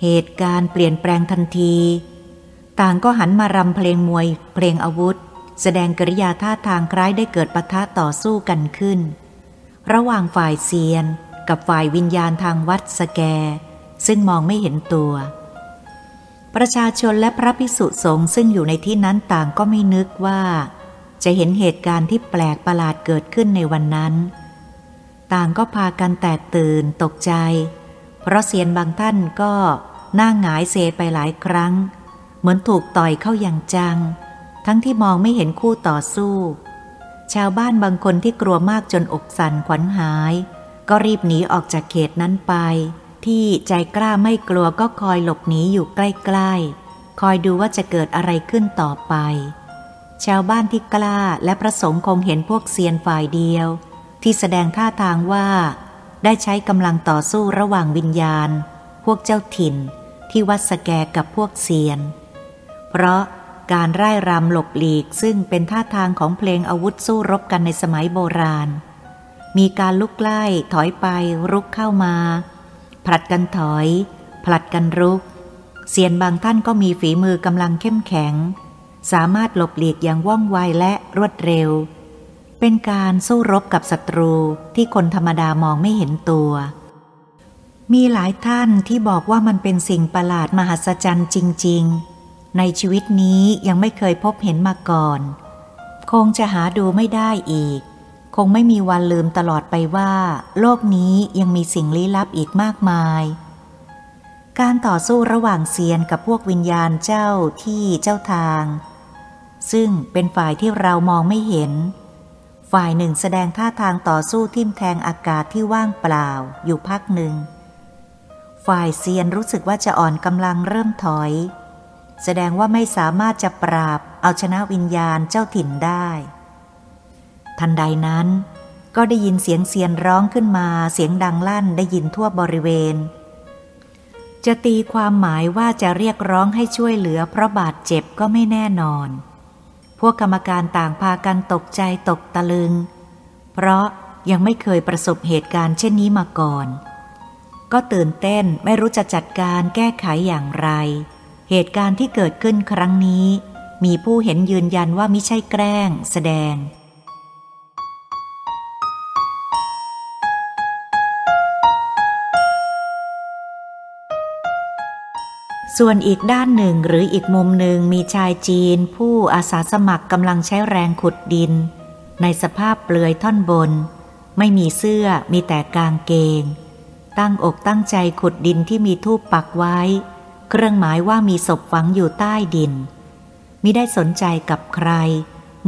S1: เหตุการณ์เปลี่ยนแปลงทันที ต่างก็หันมารำเพลงมวยเพลงอาวุธ แสดงกริยาท่าทางคล้ายได้เกิดปะทะต่อสู้กันขึ้น ระหว่างฝ่ายเซียน กับฝ่ายวิญญาณทางวัดสแก ซึ่งมองไม่เห็นตัว ประชาชนและพระภิกษุสงฆ์ซึ่งอยู่ในที่นั้นต่างก็ไม่นึกว่า จะเห็นเหตุการณ์ที่แปลกประหลาดเกิดขึ้นในวันนั้น ต่างก็พากันแตกตื่นตกใจ เพราะเสียนบางท่านก็หน้าหงายเซไปหลายครั้ง เหมือนถูกต่อยเข้าอย่างจัง ทั้งที่มองไม่เห็นคู่ต่อสู้ ชาวบ้านบางคนที่กลัวมากจนอกสั่นขวัญหาย ก็รีบหนีออกจากเขตนั้นไป ที่ใจกล้าไม่กลัวก็คอยหลบหนีอยู่ใกล้ๆ คอยดูว่าจะเกิดอะไรขึ้นต่อไป ชาวบ้านที่กล้าและประสงค์คงเห็นพวกเซียนฝ่ายเดียว ที่แสดงท่าทางว่า ได้ใช้กำลังต่อสู้ระหว่างวิญญาณ พวกเจ้าถิ่นที่วัดสแกกับพวกเซียน เพราะ การไร่รำหลบหลีกซึ่งเป็นท่าทางของเพลงอาวุธสู้รบกันในสมัยโบราณ มีการลุกไล่ถอยไปรุกเข้ามา ผลัดกันถอย ผลัดกันรุก เสียนบางท่านก็มีฝีมือกำลังเข้มแข็ง สามารถหลบหลีกอย่างว่องไวและรวดเร็ว เป็นการสู้รบกับศัตรูที่คนธรรมดามองไม่เห็นตัว มีหลายท่านที่บอกว่ามันเป็นสิ่งประหลาดมหัศจรรย์จริง ๆ ในชีวิตนี้ยังไม่เคยพบเห็นมาก่อน คงจะหาดูไม่ได้อีก คงไม่มีวันลืมตลอดไปว่า โลกนี้ยังมีสิ่งลี้ลับอีกมากมาย การต่อสู้ระหว่างเซียนกับพวกวิญญาณเจ้าที่เจ้าทาง ซึ่งเป็นฝ่ายที่เรามองไม่เห็น ฝ่ายหนึ่งแสดงท่าทางต่อสู้ทิ่มแทงอากาศที่ว่างเปล่าอยู่พักหนึ่ง ฝ่ายเซียนรู้สึกว่าจะอ่อนกำลังเริ่มถอย แสดงว่าไม่สามารถจะปราบเอาชนะวิญญาณเจ้าถิ่นได้ ทันใดนั้น ก็ได้ยินเสียงเซียนร้องขึ้นมาเสียงดังลั่นได้ยินทั่วบริเวณ จะตีความหมายว่าจะเรียกร้องให้ช่วยเหลือเพราะบาดเจ็บก็ไม่แน่นอน พวกกรรมการต่างพากันตกใจตกตะลึง เพราะยังไม่เคยประสบเหตุการณ์เช่นนี้มาก่อน ก็ตื่นเต้นไม่รู้จะจัดการแก้ไขอย่างไร เหตุการณ์ที่เกิดขึ้นครั้งนี้ มีผู้เห็นยืนยันว่าไม่ใช่แกล้ง แสดง ส่วนอีกด้านหนึ่งหรืออีกมุมหนึ่งมีชายจีน ผู้อาสาสมัครกำลังใช้แรงขุดดิน ในสภาพเปลือยท่อนบน ไม่มีเสื้อมีแต่กางเกง ตั้งอกตั้งใจขุดดินที่มีทูปปักไว้ เครื่องหมายว่ามีศพฝังอยู่ใต้ดิน มิได้สนใจกับใคร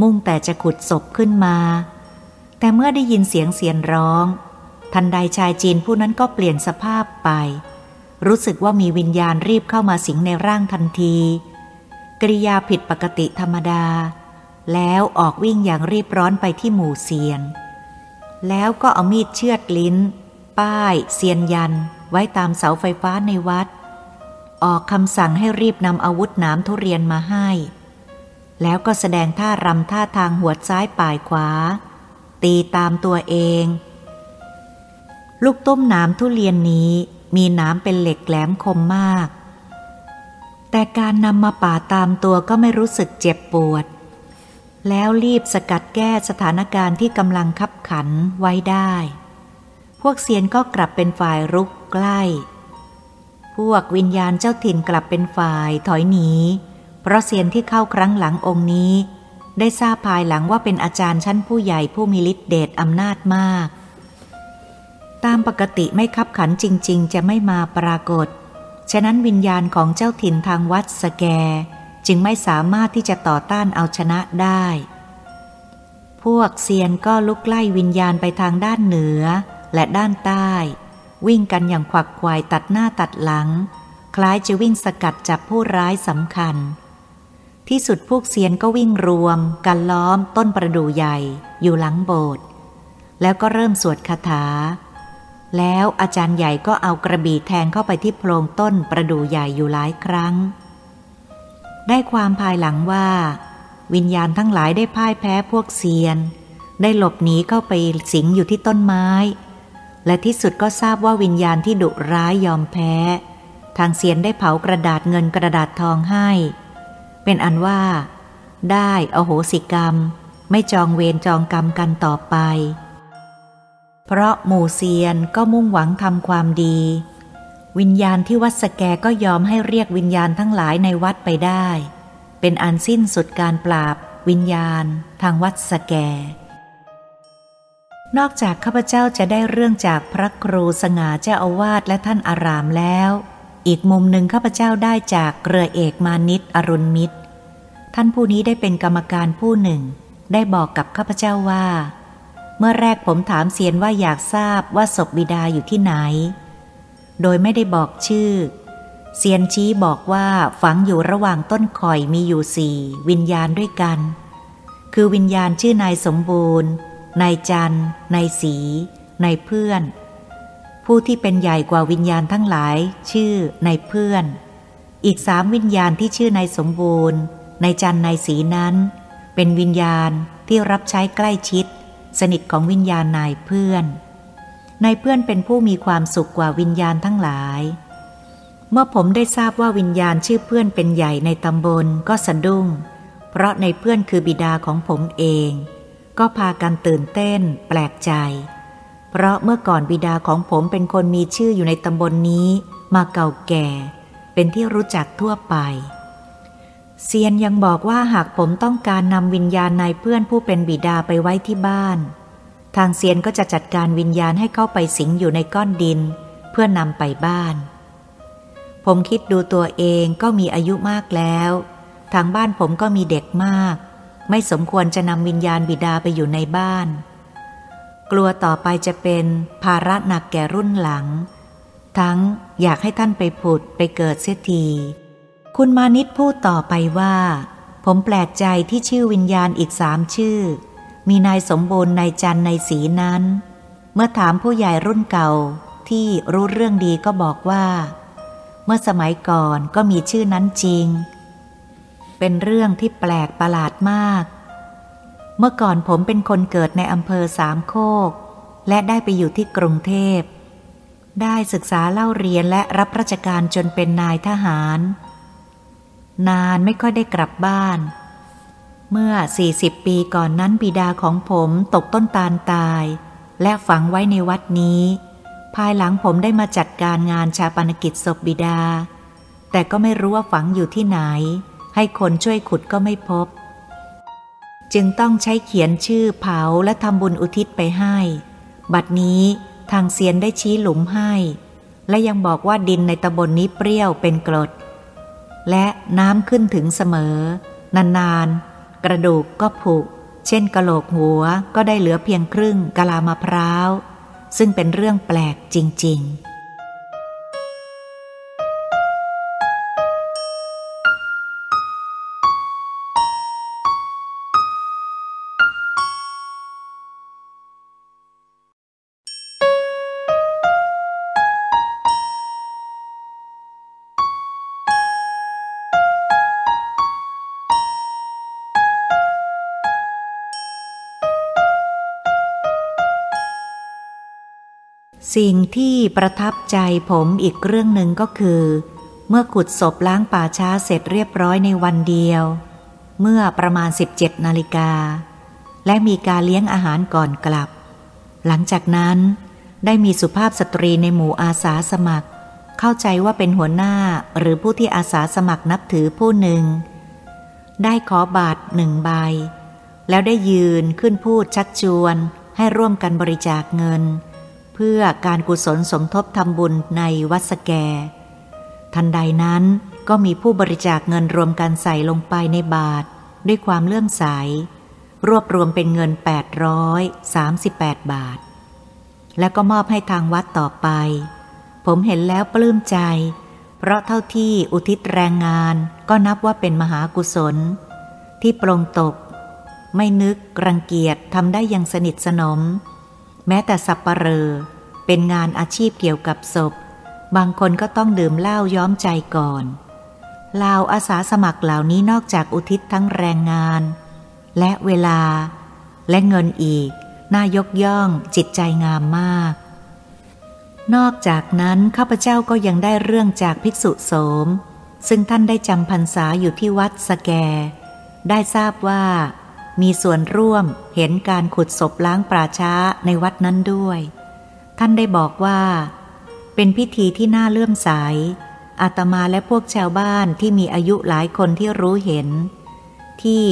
S1: มุ่งแต่จะขุดศพขึ้นมา แต่เมื่อได้ยินเสียงเสียนร้อง ทันใดชายจีนผู้นั้นก็เปลี่ยนสภาพไป รู้สึกว่ามีวิญญาณรีบเข้ามาสิงในร่างทันที กริยาผิดปกติธรรมดา แล้วออกวิ่งอย่างรีบร้อนไปที่หมู่เซียน แล้วก็เอามีดเชือดลิ้น ป้ายเซียนยันไว้ตามเสาไฟฟ้าในวัด ออกคำสั่งให้รีบนำอาวุธน้ำทุเรียนมาให้ แล้วก็แสดงท่ารำท่าทางหัวซ้ายป่ายขวา ตีตามตัวเอง ลูกต้มน้ำทุเรียนนี้มีน้ำเป็นเหล็กแหลมคมมาก แต่การนำมาป่าตามตัวก็ไม่รู้สึกเจ็บปวด แล้วรีบสกัดแก้สถานการณ์ที่กำลังคับขันไว้ได้ พวกเซียนก็กลับเป็นฝ่ายรุกใกล้ พวกวิญญาณเจ้าถิ่นกลับเป็นฝ่ายถอยหนี เพราะเซียนที่เข้าครั้งหลังองค์นี้ ได้ทราบภายหลังว่าเป็นอาจารย์ชั้นผู้ใหญ่ผู้มีฤทธิเดชอำนาจมาก ตามปกติไม่คับขันจริง ๆ จะไม่มาปรากฏ ฉะนั้นวิญญาณของเจ้าถิ่นทางวัดสแก จึงไม่สามารถที่จะต่อต้านเอาชนะได้ พวกเซียนก็ลุกไล่วิญญาณไปทางด้านเหนือและด้านใต้ วิ่งกันอย่างขวักควายตัดหน้าตัดหลัง คล้ายจะวิ่งสกัดจับผู้ร้ายสำคัญ ที่สุดพวกเซียนก็วิ่งรวม กันล้อมต้นประดู่ใหญ่ อยู่หลังโบสถ์แล้วก็เริ่มสวดคาถา แล้วอาจารย์ใหญ่ก็เอากระบี่แทงเข้าไปที่โพรงต้นประดู่ใหญ่อยู่หลายครั้ง ได้ความภายหลังว่า วิญญาณทั้งหลายได้พ่ายแพ้พวกเซียน ได้หลบหนีเข้าไปสิงอยู่ที่ต้นไม้ และที่สุดก็ทราบว่าวิญญาณที่ดุร้ายยอมแพ้ ทางเซียนได้เผากระดาษเงินกระดาษทองให้ เป็นอันว่า ได้อโหสิกรรม ไม่จองเวรจองกรรมกันต่อไป เพราะหมู่เซียนก็มุ่งหวังทำความดี วิญญาณที่วัดสแกก็ยอมให้เรียกวิญญาณทั้งหลายในวัดไปได้ เป็นอันสิ้นสุดการปราบวิญญาณทางวัดสแก นอกจากข้าพเจ้าจะได้เรื่องจากพระครูสง่าเจ้าอาวาสและท่านอารามแล้ว อีกมุมหนึ่งข้าพเจ้าได้จากเรือเอกมานิตอรุณมิตร ท่านผู้นี้ได้เป็นกรรมการผู้หนึ่ง ได้บอกกับข้าพเจ้าว่า เมื่อแรกผมถามเซียนว่าอยากทราบว่าศพบิดาอยู่ที่ไหน โดยไม่ได้บอกชื่อ เซียนชี้บอกว่าฝังอยู่ระหว่างต้นข่อยมีอยู่สี่วิญญาณด้วยกัน คือวิญญาณชื่อนายสมบูรณ์ นายจันนายสีนายเพื่อน ผู้ที่เป็นใหญ่กว่าวิญญาณทั้งหลาย ชื่อนายเพื่อน อีกสามวิญญาณที่ชื่อนายสมบูรณ์นายจันนายสีนั้น เป็นวิญญาณที่รับใช้ใกล้ชิด สนิทของวิญญาณนายเพื่อนนายเพื่อนเป็นผู้มีความสุขกว่าวิญญาณทั้งหลาย เมื่อผมได้ทราบว่าวิญญาณชื่อเพื่อนเป็นใหญ่ในตำบลก็สะดุ้ง เพราะในเพื่อนคือบิดาของผมเอง ก็พากันตื่นเต้น แปลกใจ เพราะเมื่อก่อนบิดาของผมเป็นคนมีชื่ออยู่ในตำบลนนี้มาเก่าแก่ เป็นที่รู้จักทั่วไป เซียนยังบอกว่าหากผมต้องการนำวิญญาณนายเพื่อนผู้เป็นบิดาไปไว้ที่บ้าน ทางเซียนก็จะจัดการวิญญาณให้เข้าไปสิงอยู่ในก้อนดิน เพื่อนำไปบ้าน ผมคิดดูตัวเองก็มีอายุมากแล้ว ทางบ้านผมก็มีเด็กมาก ไม่สมควรจะนำวิญญาณบิดาไปอยู่ในบ้าน กลัวต่อไปจะเป็นภาระหนักแก่รุ่นหลัง ทั้งอยากให้ท่านไปผุดไปเกิดเสียที คุณมานิตพูดต่อไปว่า ผมแปลกใจที่ชื่อวิญญาณอีกสามชื่อ มีนายสมบูรณ์นายจันนายสีนั้น เมื่อถามผู้ใหญ่รุ่นเก่าที่รู้เรื่องดีก็บอกว่า เมื่อสมัยก่อนก็มีชื่อนั้นจริง เป็นเรื่องที่แปลกประหลาดมาก เมื่อก่อนผมเป็นคนเกิดในอำเภอสามโคก และได้ไปอยู่ที่กรุงเทพ ได้ศึกษาเล่าเรียนและรับราชการจนเป็นนายทหาร นานไม่ค่อยได้กลับบ้าน เมื่อ 40 ปีก่อนนั้นบิดาของผมตกต้นตาลตาย และฝังไว้ในวัดนี้ ภายหลังผมได้มาจัดการงานชาปนกิจศพบิดา แต่ก็ไม่รู้ว่าฝังอยู่ที่ไหน ให้คนช่วยขุดก็ไม่พบ จึงต้องใช้เขียนชื่อเผาและทำบุญอุทิศไปให้ บัดนี้ทางเซียนได้ชี้หลุมให้ และยังบอกว่าดินในตำบลนนี้เปรี้ยวเป็นกรด และน้ำขึ้นถึงเสมอ นานๆ กระดูกก็ผุ เช่นกะโหลกหัวก็ได้เหลือเพียงครึ่งกะลามะพร้าว ซึ่งเป็นเรื่องแปลกจริง ๆ สิ่งที่ประทับใจผมอีกเรื่องหนึ่งก็คือ เมื่อขุดศพล้างป่าช้าเสร็จเรียบร้อยในวันเดียว เมื่อประมาณ 17นาฬิกา และมีการเลี้ยงอาหารก่อนกลับ หลังจากนั้นได้มีสุภาพสตรีในหมู่อาสาสมัคร เข้าใจว่าเป็นหัวหน้าหรือผู้ที่อาสาสมัครนับถือผู้หนึ่ง ได้ขอบาทหนึ่งใบ แล้วได้ยืนขึ้นพูดชักชวนให้ร่วมกันบริจาคเงิน เพื่อการกุศลสมทบทำบุญในวัดสแก ทันใดนั้นก็มีผู้บริจาคเงินรวมกันใส่ลงไปในบาท ด้วยความเลื่อมใส รวบรวมเป็นเงิน 838 บาท แล้วก็มอบให้ทางวัดต่อไป ผมเห็นแล้วปลื้มใจ เพราะเท่าที่อุทิศแรงงานก็นับว่าเป็นมหากุศล ที่ปรงตก ไม่นึกรังเกียจทำได้อย่างสนิทสนม แม้แต่สับปะเรอเป็นงานอาชีพเกี่ยวกับศพ บางคนก็ต้องดื่มเหล้าย้อมใจก่อนลาวอาสาสมัครเหล่านี้นอกจากอุทิศทั้งแรงงาน และเวลา และเงินอีก น่ายกย่องจิตใจงามมาก นอกจากนั้นข้าพเจ้าก็ยังได้เรื่องจากภิกษุโสม ซึ่งท่านได้จำพรรษาอยู่ที่วัดสแก ได้ทราบว่า มีส่วนร่วมเห็นการขุดศพล้างป่าช้าในวัดนั้นด้วย ท่านได้บอกว่า เป็นพิธีที่น่าเลื่อมใสอาตมาและพวกชาวบ้านที่มีอายุหลายคนที่รู้เห็น ที่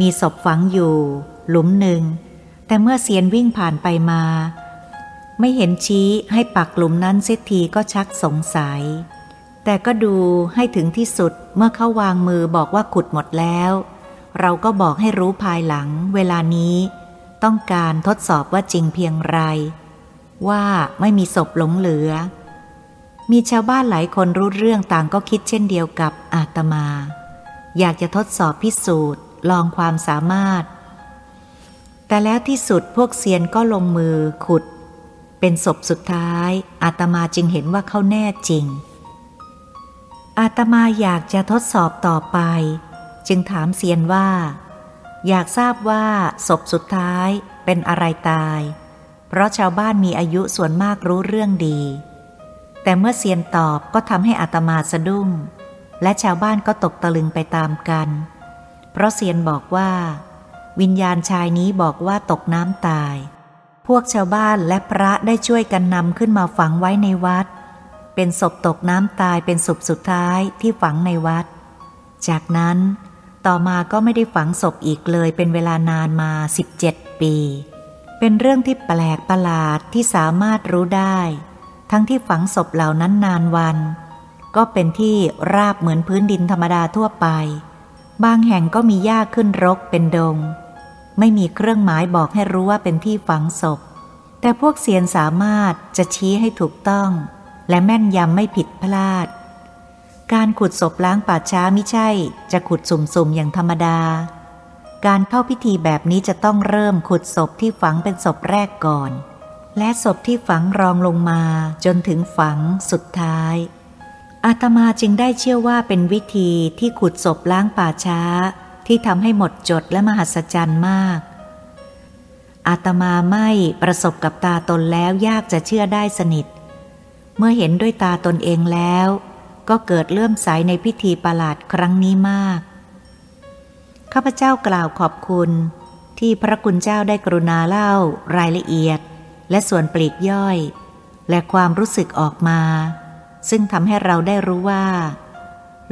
S1: มีศพฝังอยู่ หลุมหนึ่ง แต่เมื่อเสียนวิ่งผ่านไปมา ไม่เห็นชี้ให้ปักหลุมนั้นเสียทีก็ชักสงสัย แต่ก็ดูให้ถึงที่สุดเมื่อเขาวางมือบอกว่าขุดหมดแล้ว เราก็บอกให้รู้ภายหลัง เวลานี้ ต้องการทดสอบว่าจริงเพียงไร ว่าไม่มีศพหลงเหลือ มีชาวบ้านหลายคนรู้เรื่องต่างก็คิดเช่นเดียวกับอาตมา อยากจะทดสอบพิสูจน์ ลองความสามารถ แต่แล้วที่สุดพวกเซียนก็ลงมือขุด เป็นศพสุดท้ายอาตมาจึงเห็นว่าเขาแน่จริงอาตมาอยากจะทดสอบต่อไป จึงถามเซียนว่า อยากทราบว่าศพสุดท้ายเป็นอะไรตาย เพราะชาวบ้านมีอายุส่วนมากรู้เรื่องดี แต่เมื่อเซียนตอบก็ทำให้อาตมาสะดุ้ง และชาวบ้านก็ตกตะลึงไปตามกัน เพราะเซียนบอกว่า วิญญาณชายนี้บอกว่าตกน้ำตาย พวกชาวบ้านและพระได้ช่วยกันนำขึ้นมาฝังไว้ในวัด เป็นศพตกน้ำตายเป็นศพสุดท้ายที่ฝังในวัดจากนั้น ต่อมาก็ไม่ได้ฝังศพอีกเลยเป็นเวลานานมา 17 ปี เป็นเรื่องที่แปลกประหลาดที่สามารถรู้ได้ ทั้งที่ฝังศพเหล่านั้นนานวัน ก็เป็นที่ราบเหมือนพื้นดินธรรมดาทั่วไป บางแห่งก็มีหญ้าขึ้นรกเป็นดง ไม่มีเครื่องหมายบอกให้รู้ว่าเป็นที่ฝังศพ แต่พวกเซียนสามารถจะชี้ให้ถูกต้อง และแม่นยำไม่ผิดพลาด การขุดศพล้างป่าช้าไม่ใช่ จะขุดสุ่มๆอย่างธรรมดา การเข้าพิธีแบบนี้จะต้องเริ่มขุดศพที่ฝังเป็นศพแรกก่อน และศพที่ฝังรองลงมาจนถึงฝังสุดท้าย อาตมาจึงได้เชื่อว่าเป็นวิธีที่ขุดศพล้างป่าช้า ที่ทำให้หมดจดและมหัศจรรย์มาก อาตมาไม่ประสบกับตาตนแล้วยากจะเชื่อได้สนิท เมื่อเห็นด้วยตาตนเองแล้ว ก็เกิดเลื่อมใสในพิธีประหลาดครั้งนี้มาก ข้าพเจ้ากล่าวขอบคุณที่พระคุณเจ้าได้กรุณาเล่ารายละเอียด และส่วนปลีกย่อย และความรู้สึกออกมา ซึ่งทำให้เราได้รู้ว่า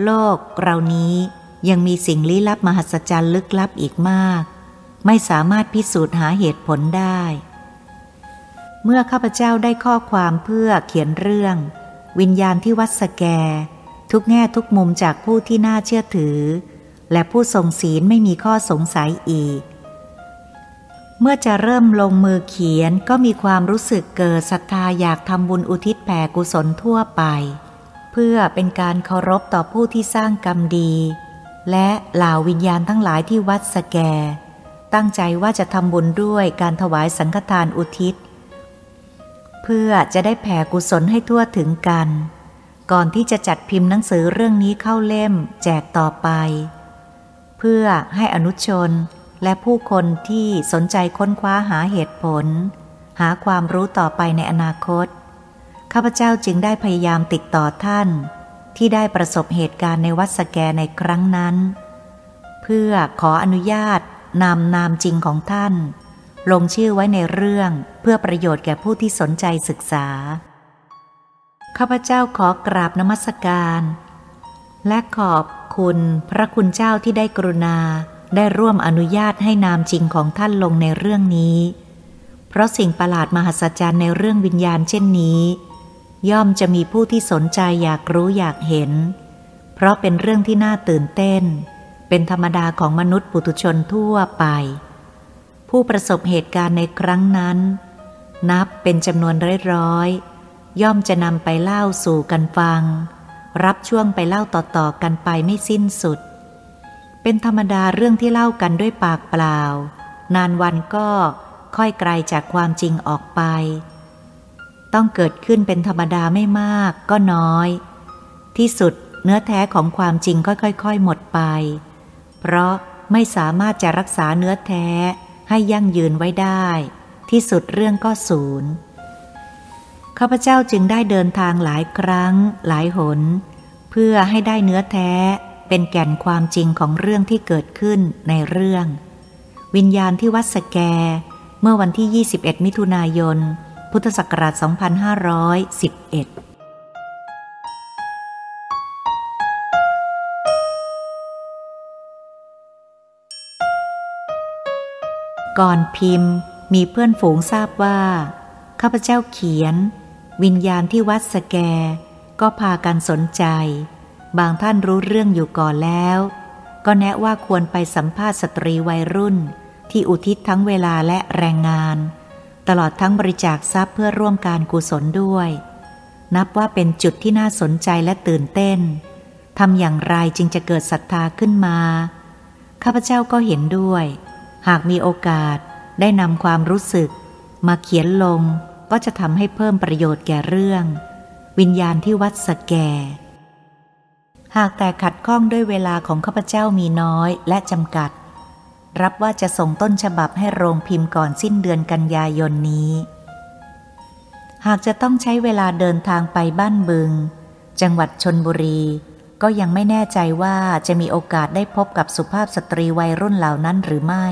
S1: โลกเรานี้ยังมีสิ่งลี้ลับมหัศจรรย์ลึกลับอีกมาก ไม่สามารถพิสูจน์หาเหตุผลได้ เมื่อข้าพเจ้าได้ข้อความเพื่อเขียนเรื่อง วิญญาณที่วัดสแก ทุกแง่ทุกมุมจากผู้ที่น่าเชื่อถือ และผู้ทรงศีลไม่มีข้อสงสัยอีก เมื่อจะเริ่มลงมือเขียนก็มีความรู้สึกเกิดศรัทธาอยากทำบุญอุทิศแผ่กุศลทั่วไป เพื่อเป็นการเคารพต่อผู้ที่สร้างกรรมดี และเหล่าวิญญาณทั้งหลายที่วัดสแก ตั้งใจว่าจะทำบุญด้วยการถวายสังฆทานอุทิศ เพื่อจะได้แผ่กุศลให้ทั่วถึงกัน ก่อนที่จะจัดพิมพ์หนังสือเรื่องนี้เข้าเล่มแจกต่อไป เพื่อให้อนุชนและผู้คนที่สนใจค้นคว้าหาเหตุผล หาความรู้ต่อไปในอนาคต ข้าพเจ้าจึงได้พยายามติดต่อท่าน ที่ได้ประสบเหตุการณ์ในวัดสแกในครั้งนั้น เพื่อขออนุญาตนำนามจริงของท่าน ลงชื่อไว้ในเรื่องเพื่อประโยชน์แก่ผู้ที่สนใจศึกษา ข้าพเจ้าขอกราบนมัสการ และขอบคุณพระคุณเจ้าที่ได้กรุณาได้ร่วมอนุญาตให้นามจริงของท่านลงในเรื่องนี้ เพราะสิ่งประหลาดมหัศจรรย์ในเรื่องวิญญาณเช่นนี้ ย่อมจะมีผู้ที่สนใจอยากรู้อยากเห็น เพราะเป็นเรื่องที่น่าตื่นเต้น เป็นธรรมดาของมนุษย์ปุถุชนทั่วไป ผู้ประสบเหตุการณ์ในครั้งนั้น นับเป็นจำนวนร้อยๆย่อมจะนำไปเล่าสู่กันฟัง รับช่วงไปเล่าต่อๆกันไปไม่สิ้นสุด เป็นธรรมดาเรื่องที่เล่ากันด้วยปากเปล่า นานวันก็ค่อยไกลจากความจริงออกไป ต้องเกิดขึ้นเป็นธรรมดาไม่มากก็น้อย ที่สุดเนื้อแท้ของความจริงก็ค่อย ๆ หมดไป เพราะไม่สามารถจะรักษาเนื้อแท้ ให้ยั่งยืนไว้ได้ ที่สุดเรื่องก็ศูนย์ข้าพเจ้าจึงได้เดินทางหลายครั้งหลายหน เพื่อให้ได้เนื้อแท้เป็นแก่นความจริงของเรื่องที่เกิดขึ้นในเรื่อง วิญญาณที่วัดสแก เมื่อวันที่ 21 มิถุนายน พุทธศักราช 2511 ก่อนพิมพ์มีเพื่อนฝูงทราบว่า ข้าพเจ้าเขียน วิญญาณที่วัดสแก ก็พากันสนใจ บางท่านรู้เรื่องอยู่ก่อนแล้ว ก็แนะว่าควรไปสัมภาษณ์สตรีวัยรุ่น ที่อุทิศทั้งเวลาและแรงงาน ตลอดทั้งบริจาคทรัพย์เพื่อร่วมการกุศลด้วย นับว่าเป็นจุดที่น่าสนใจและตื่นเต้นทำอย่างไรจึงจะเกิดศรัทธาขึ้นมา ข้าพเจ้าก็เห็นด้วย หากมีโอกาสได้นำความรู้สึก มาเขียนลงก็จะทำให้เพิ่มประโยชน์แก่เรื่อง วิญญาณที่วัดสแก หากแต่ขัดข้องด้วยเวลาของข้าพเจ้ามีน้อยและจำกัด รับว่าจะส่งต้นฉบับให้โรงพิมพ์ก่อนสิ้นเดือนกันยายนนี้ หากจะต้องใช้เวลาเดินทางไปบ้านบึง จังหวัดชนบุรีก็ยังไม่แน่ใจว่าจะมีโอกาสได้พบกับสุภาพสตรีวัยรุ่นเหล่านั้นหรือไม่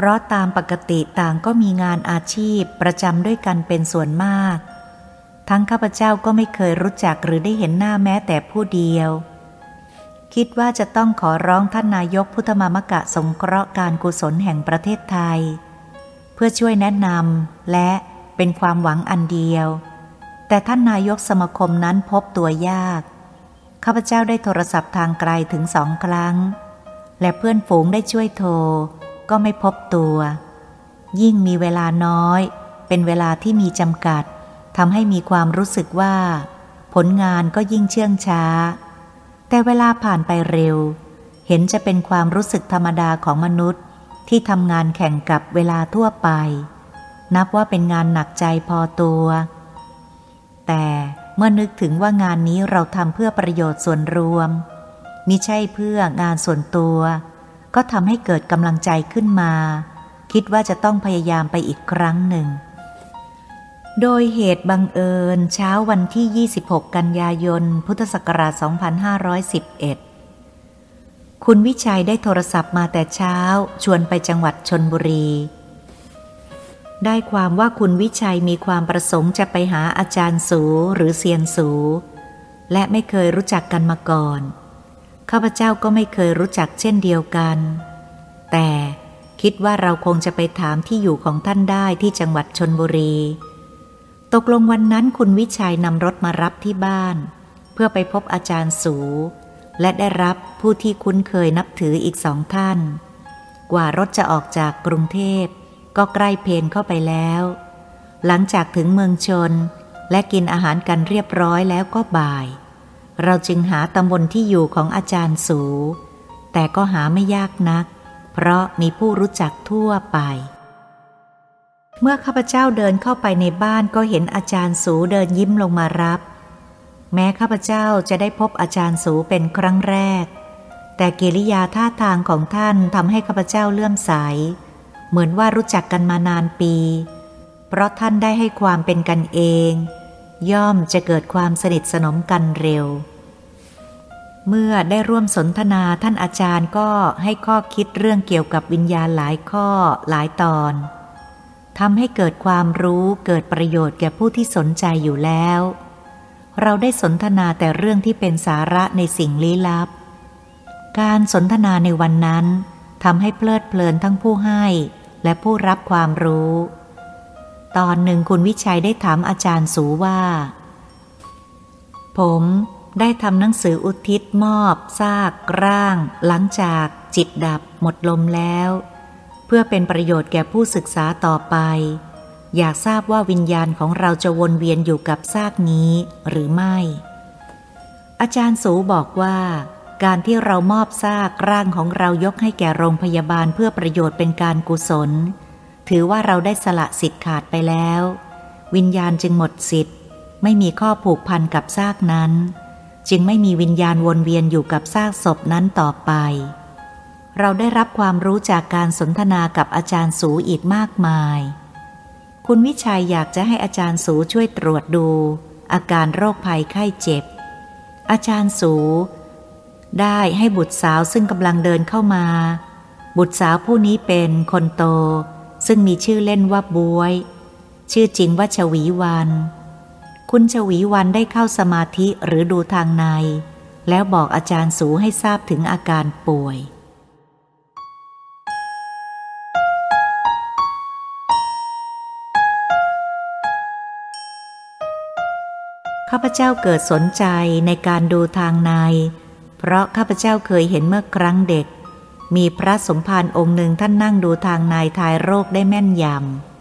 S1: เพราะตามปกติต่างก็มีงานอาชีพประจำด้วยกันเป็นส่วนมาก ทั้งข้าพเจ้าก็ไม่เคยรู้จักหรือได้เห็นหน้าแม้แต่ผู้เดียว คิดว่าจะต้องขอร้องท่านนายกพุทธมามกะสงเคราะห์การกุศลแห่งประเทศไทย เพื่อช่วยแนะนำและเป็นความหวังอันเดียว แต่ท่านนายกสมาคมนั้นพบตัวยาก ข้าพเจ้าได้โทรศัพท์ทางไกลถึงสองครั้ง และเพื่อนฝูงได้ช่วยโทร ก็ไม่พบตัว ยิ่งมีเวลาน้อย เป็นเวลาที่มีจำกัดทำให้มีความรู้สึกว่า ผลงานก็ยิ่งเชื่องช้า แต่เวลาผ่านไปเร็ว เห็นจะเป็นความรู้สึกธรรมดาของมนุษย์ที่ทำงานแข่งกับเวลาทั่วไป นับว่าเป็นงานหนักใจพอตัว แต่เมื่อนึกถึงว่างานนี้เราทำเพื่อประโยชน์ส่วนรวมมิใช่เพื่องานส่วนตัว ก็ทำให้เกิดกำลังใจขึ้นมา คิดว่าจะต้องพยายามไปอีกครั้งหนึ่ง โดยเหตุบังเอิญเช้าวันที่ 26 กันยายน พุทธศักราช 2511 คุณวิชัยได้โทรศัพท์มาแต่เช้าชวนไปจังหวัดชนบุรี ได้ความว่าคุณวิชัยมีความประสงค์จะไปหาอาจารย์สูหรือเซียนสู และไม่เคยรู้จักกันมาก่อน ข้าพเจ้าก็ไม่เคยรู้จักเช่นเดียวกัน แต่คิดว่าเราคงจะไปถามที่อยู่ของท่านได้ที่จังหวัดชนบุรี ตกลงวันนั้นคุณวิชัยนำรถมารับที่บ้าน เพื่อไปพบอาจารย์สู และได้รับผู้ที่คุ้นเคยนับถืออีกสองท่าน กว่ารถจะออกจากกรุงเทพ ก็ใกล้เพนเข้าไปแล้ว หลังจากถึงเมืองชน และกินอาหารกันเรียบร้อยแล้วก็บ่าย เราจึงหาตำบลที่อยู่ของอาจารย์สู แต่ก็หาไม่ยากนัก เพราะมีผู้รู้จักทั่วไป เมื่อข้าพเจ้าเดินเข้าไปในบ้านก็เห็นอาจารย์สูเดินยิ้มลงมารับ แม้ข้าพเจ้าจะได้พบอาจารย์สูเป็นครั้งแรก แต่กิริยาท่าทางของท่านทำให้ข้าพเจ้าเลื่อมใส เหมือนว่ารู้จักกันมานานปี เพราะท่านได้ให้ความเป็นกันเอง ย่อมจะเกิดความสนิทสนมกันเร็ว เมื่อได้ร่วมสนทนาท่านอาจารย์ก็ให้ข้อคิดเรื่องเกี่ยวกับวิญญาณหลายข้อหลายตอนทำให้เกิดความรู้เกิดประโยชน์แก่ผู้ที่สนใจอยู่แล้ว เราได้สนทนาแต่เรื่องที่เป็นสาระในสิ่งลี้ลับ การสนทนาในวันนั้นทำให้เพลิดเพลินทั้งผู้ให้และผู้รับความรู้ ตอนหนึ่งคุณวิชัยได้ถามอาจารย์สูว่า ผมได้ทำหนังสืออุทิศมอบ ซากร่าง หลังจากจิตดับหมดลมแล้ว เพื่อเป็นประโยชน์แก่ผู้ศึกษาต่อไป อยากทราบว่าวิญญาณของเราจะวนเวียนอยู่กับซากนี้หรือไม่ อาจารย์สูบอกว่า การที่เรามอบซากร่างของเรายกให้แก่โรงพยาบาลเพื่อประโยชน์เป็นการกุศล ถือว่าเราได้สละสิทธิ์ขาดไปแล้ว วิญญาณจึงหมดสิทธิ์ ไม่มีข้อผูกพันกับซากนั้น จึงไม่มีวิญญาณวนเวียนอยู่กับซากศพนั้นต่อไป เราได้รับความรู้จากการสนทนากับอาจารย์สูอีกมากมาย คุณวิชัยอยากจะให้อาจารย์สูช่วยตรวจดู อาการโรคภัยไข้เจ็บ อาจารย์สู ได้ให้บุตรสาวซึ่งกำลังเดินเข้ามา บุตรสาวผู้นี้เป็นคนโต ซึ่งมีชื่อเล่นว่าบวย ชื่อจริงว่าชวีวัน คุณชวีวันได้เข้าสมาธิหรือดูทางใน แล้วบอกอาจารย์สูให้ทราบถึงอาการป่วยข้าพเจ้าเกิดสนใจในการดูทางใน เพราะข้าพเจ้าเคยเห็นเมื่อครั้งเด็ก มีพระสมภารองค์หนึ่งท่านนั่งดูทางนายทายโรคได้แม่นย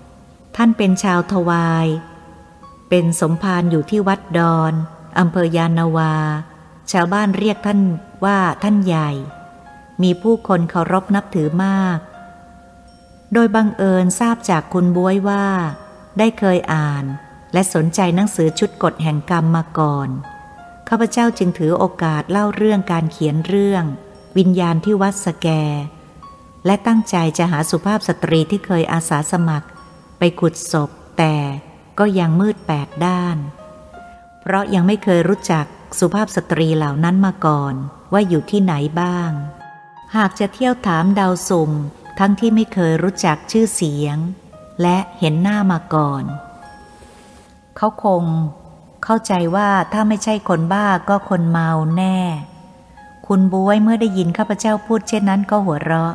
S1: ำ ท่านเป็นชาวทวาย เป็นสมภารอยู่ที่วัดดอนอำเภอยานาวา ชาวบ้านเรียกท่านว่าท่านใหญ่ มีผู้คนเคารพนับถือมาก โดยบังเอิญทราบจากคุณบ้วยว่า ได้เคยอ่านและสนใจหนังสือชุดกฎแห่งกรรมมาก่อน ข้าพเจ้าจึงถือโอกาสเล่าเรื่องการเขียนเรื่อง วิญญาณที่วัดสแก และตั้งใจจะหาสุภาพสตรีที่เคยอาสาสมัคร ไปขุดศพแต่ก็ยังมืดแปดด้าน เพราะยังไม่เคยรู้จักสุภาพสตรีเหล่านั้นมาก่อนว่าอยู่ที่ไหนบ้าง หากจะเที่ยวถามดาวสุ่มทั้งที่ไม่เคยรู้จักชื่อเสียง และเห็นหน้ามาก่อน เขาคง เข้าใจว่าถ้าไม่ใช่คนบ้าก็คนเมาแน่ คุณบวยเมื่อได้ยินข้าพเจ้าพูดเช่นนั้นก็หัวเราะ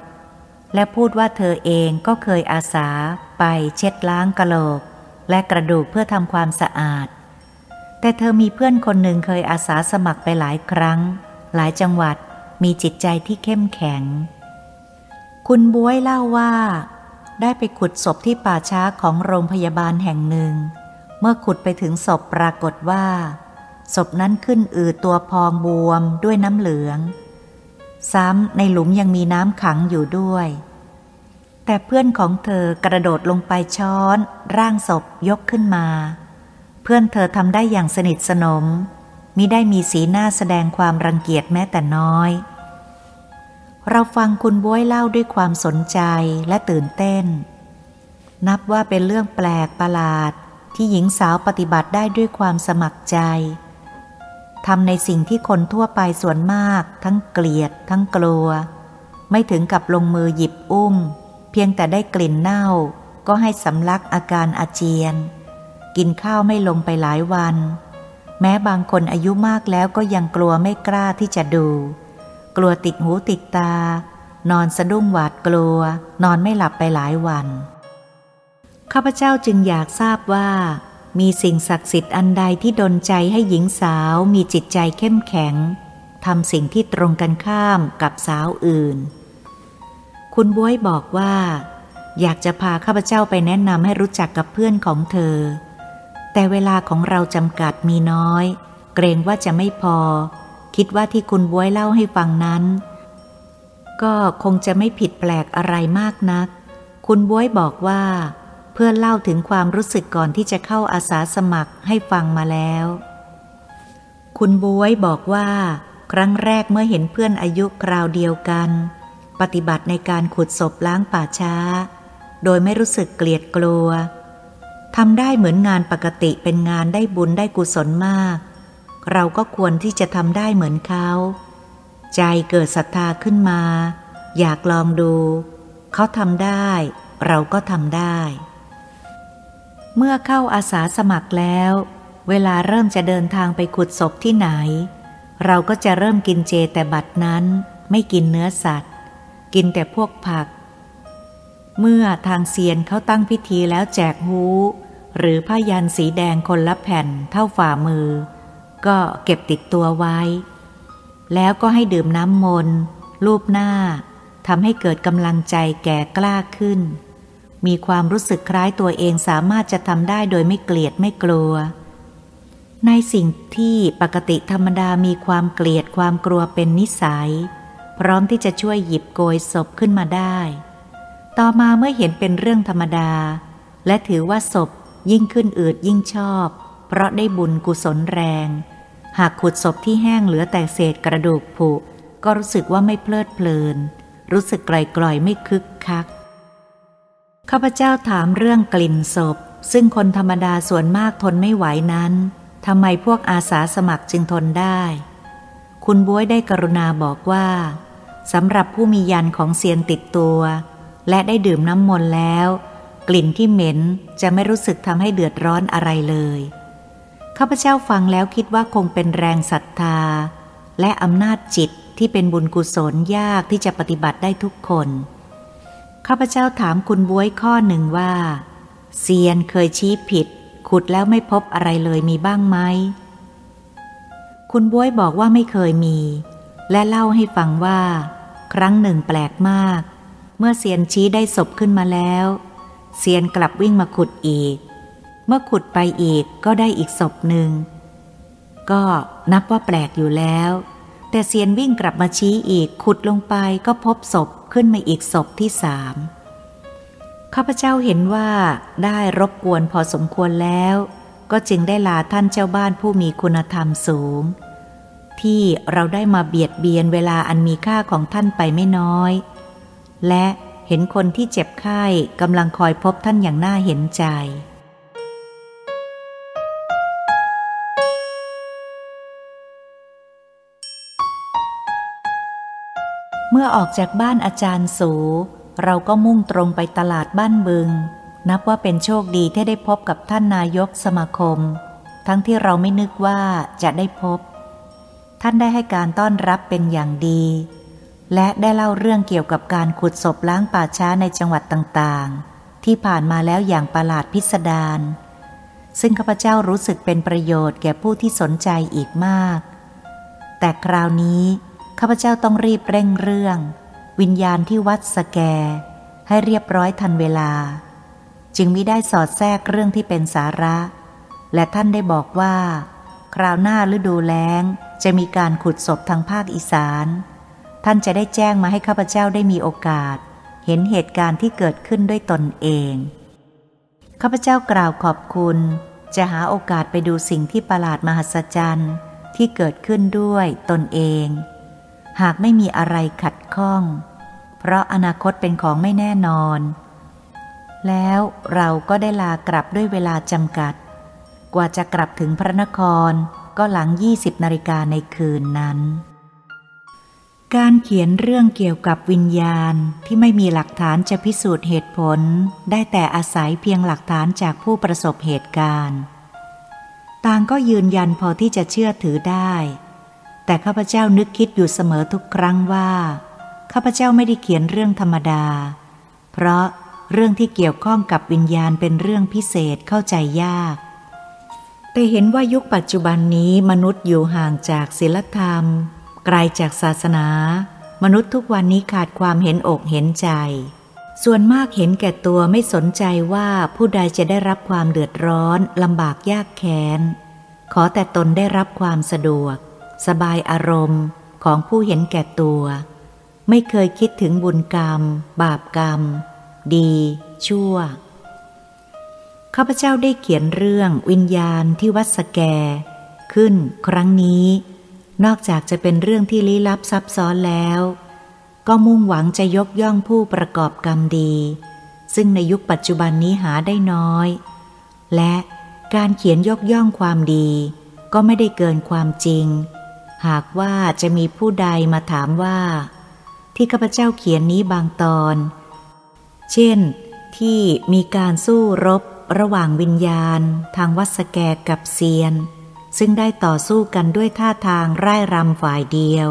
S1: และพูดว่าเธอเองก็เคยอาสาไปเช็ดล้างกะโหลก และกระดูกเพื่อทำความสะอาด แต่เธอมีเพื่อนคนหนึ่งเคยอาสาสมัครไปหลายครั้ง หลายจังหวัดมีจิตใจที่เข้มแข็ง คุณบวยเล่าว่า ได้ไปขุดศพที่ป่าช้าของโรงพยาบาลแห่งหนึ่ง เมื่อขุดไปถึงศพปรากฏว่า ศพนั้นขึ้นอืดตัวพองบวมด้วยน้ำเหลือง ซ้ำในหลุมยังมีน้ำขังอยู่ด้วย แต่เพื่อนของเธอกระโดดลงไปช้อน ร่างศพยกขึ้นมา เพื่อนเธอทำได้อย่างสนิทสนมมิได้มีสีหน้าแสดงความรังเกียจแม้แต่น้อย เราฟังคุณบ้วยเล่าด้วยความสนใจและตื่นเต้น นับว่าเป็นเรื่องแปลกประหลาดที่หญิงสาวปฏิบัติได้ด้วยความสมัครใจ ทำในสิ่งที่คนทั่วไปส่วนมาก ทั้งเกลียด ทั้งกลัว ไม่ถึงกับลงมือหยิบอุ้ม เพียงแต่ได้กลิ่นเน่า ก็ให้สำลักอาการอาเจียน กินข้าวไม่ลงไปหลายวัน แม้บางคนอายุมากแล้วก็ยังกลัวไม่กล้าที่จะดู กลัวติดหูติดตา นอนสะดุ้งหวาดกลัว นอนไม่หลับไปหลายวันข้าพเจ้าจึงอยากทราบว่า มีสิ่งศักดิ์สิทธิ์อันใดที่ดนใจให้หญิงสาวมีจิตใจเข้มแข็งทำสิ่งที่ตรงกันข้ามกับสาวอื่น คุณบ้วยบอกว่า อยากจะพาข้าพเจ้าไปแนะนำให้รู้จักกับเพื่อนของเธอ แต่เวลาของเราจำกัดมีน้อย เกรงว่าจะไม่พอ คิดว่าที่คุณบ้วยเล่าให้ฟังนั้น ก็คงจะไม่ผิดแปลกอะไรมากนัก คุณบ้วยบอกว่า เพื่อเล่าถึงความรู้สึกก่อนที่จะเข้าอาสาสมัครให้ฟังมาแล้ว คุณบ้วยบอกว่า ครั้งแรกเมื่อเห็นเพื่อนอายุคราวเดียวกัน ปฏิบัติในการขุดศพล้างป่าช้า โดยไม่รู้สึกเกลียดกลัวทำได้เหมือนงานปกติเป็นงานได้บุญได้กุศลมาก เราก็ควรที่จะทำได้เหมือนเขา ใจเกิดศรัทธาขึ้นมา อยากลองดู เขาทำได้ เราก็ทำได้ เมื่อเข้าอาสาสมัครแล้ว เวลาเริ่มจะเดินทางไปขุดศพที่ไหน เราก็จะเริ่มกินเจแต่บัดนั้นไม่กินเนื้อสัตว์ กินแต่พวกผัก เมื่อทางเซียนเขาตั้งพิธีแล้วแจกหูหรือผ้ายันสีแดงคนละแผ่นเท่าฝ่ามือ ก็เก็บติดตัวไว้ แล้วก็ให้ดื่มน้ำมนต์รูปหน้าทำให้เกิดกำลังใจแก่กล้าขึ้น มีความรู้สึกคล้ายตัวเองสามารถจะทำได้โดยไม่เกลียดไม่กลัว ในสิ่งที่ปกติธรรมดามีความเกลียดความกลัวเป็นนิสัย พร้อมที่จะช่วยหยิบโกยศพขึ้นมาได้ ต่อมาเมื่อเห็นเป็นเรื่องธรรมดา และถือว่าศพยิ่งขึ้นอืดยิ่งชอบ เพราะได้บุญกุศลแรง หากขุดศพที่แห้งเหลือแต่เศษกระดูกผุก็รู้สึกว่าไม่เพลิดเพลิน รู้สึกไกล่อยๆไม่คึกคัก ข้าพเจ้าถามเรื่องกลิ่นศพ ซึ่งคนธรรมดาส่วนมากทนไม่ไหวนั้นทำไมพวกอาสาสมัครจึงทนได้ คุณบ้วยได้กรุณาบอกว่าสำหรับผู้มียันของเซียนติดตัว และได้ดื่มน้ำมนต์แล้ว กลิ่นที่เหม็นจะไม่รู้สึกทำให้เดือดร้อนอะไรเลยข้าพเจ้าฟังแล้วคิดว่าคงเป็นแรงศรัทธา และอำนาจจิตที่เป็นบุญกุศลยากที่จะปฏิบัติได้ทุกคน ข้าพเจ้าถามคุณบ้วยข้อหนึ่งว่า เซียนเคยชี้ผิด ขุดแล้วไม่พบอะไรเลยมีบ้างไหม คุณบ้วยบอกว่าไม่เคยมี และเล่าให้ฟังว่า ครั้งหนึ่งแปลกมาก เมื่อเซียนชี้ได้ศพขึ้นมาแล้ว เซียนกลับวิ่งมาขุดอีก เมื่อขุดไปอีกก็ได้อีกศพหนึ่ง ก็นับว่าแปลกอยู่แล้ว แต่เซียนวิ่งกลับมาชี้อีกขุดลงไปก็พบศพขึ้นมาอีกศพที่สามข้าพเจ้าเห็นว่าได้รบกวนพอสมควรแล้ว ก็จึงได้ลาท่านเจ้าบ้านผู้มีคุณธรรมสูง ที่เราได้มาเบียดเบียนเวลาอันมีค่าของท่านไปไม่น้อย และเห็นคนที่เจ็บไข้กำลังคอยพบท่านอย่างน่าเห็นใจ เมื่อออกจากบ้านอาจารย์สู เราก็มุ่งตรงไปตลาดบ้านบึง นับว่าเป็นโชคดีที่ได้พบกับท่านนายกสมาคม ทั้งที่เราไม่นึกว่าจะได้พบ ท่านได้ให้การต้อนรับเป็นอย่างดี และได้เล่าเรื่องเกี่ยวกับการขุดศพล้างป่าช้าในจังหวัดต่างๆ ที่ผ่านมาแล้วอย่างประหลาดพิสดารซึ่งข้าพเจ้ารู้สึกเป็นประโยชน์แก่ผู้ที่สนใจอีกมาก แต่คราวนี้ ข้าพเจ้าต้องรีบเร่งเรื่อง วิญญาณที่วัดสแก ให้เรียบร้อยทันเวลา จึงมิได้สอดแทรกเรื่องที่เป็นสาระ และท่านได้บอกว่า คราวหน้าฤดูแล้งจะมีการขุดศพทางภาคอีสาน ท่านจะได้แจ้งมาให้ข้าพเจ้าได้มีโอกาส เห็นเหตุการณ์ที่เกิดขึ้นด้วยตนเองข้าพเจ้ากล่าวขอบคุณ จะหาโอกาสไปดูสิ่งที่ประหลาดมหัศจรรย์ที่เกิดขึ้นด้วยตนเอง หากไม่มีอะไรขัดข้อง เพราะอนาคตเป็นของไม่แน่นอน แล้วเราก็ได้ลากลับด้วยเวลาจำกัด กว่าจะกลับถึงพระนครก็หลัง 20นาฬิกาในคืนนั้น การเขียนเรื่องเกี่ยวกับวิญญาณที่ไม่มีหลักฐานจะพิสูจน์เหตุผล ได้แต่อาศัยเพียงหลักฐานจากผู้ประสบเหตุการณ์ ต่างก็ยืนยันพอที่จะเชื่อถือได้ แต่ข้าพเจ้านึกคิดอยู่เสมอทุกครั้งว่า ข้าพเจ้าไม่ได้เขียนเรื่องธรรมดา เพราะเรื่องที่เกี่ยวข้องกับวิญญาณเป็นเรื่องพิเศษเข้าใจยาก แต่เห็นว่ายุคปัจจุบันนี้มนุษย์อยู่ห่างจากศีลธรรม ไกลจากศาสนา มนุษย์ทุกวันนี้ขาดความเห็นอกเห็นใจ ส่วนมากเห็นแก่ตัวไม่สนใจว่าผู้ใดจะได้รับความเดือดร้อนลำบากยากแค้น ขอแต่ตนได้รับความสะดวก สบายอารมณ์ของผู้เห็นแก่ตัว ไม่เคยคิดถึงบุญกรรม บาปกรรม ดี ชั่ว ข้าพเจ้าได้เขียนเรื่องวิญญาณที่วัดสแก ขึ้นครั้งนี้ นอกจากจะเป็นเรื่องที่ลี้ลับซับซ้อนแล้ว ก็มุ่งหวังจะยกย่องผู้ประกอบกรรมดี ซึ่งในยุคปัจจุบันนี้หาได้น้อย และการเขียนยกย่องความดี ก็ไม่ได้เกินความจริง หากว่าจะมีผู้ใดมาถามว่า ที่ข้าพเจ้าเขียนนี้บางตอน เช่น ที่มีการสู้รบระหว่างวิญญาณ ทางวัสแกกับเซียน ซึ่งได้ต่อสู้กันด้วยท่าทางร่ายรำฝ่ายเดียว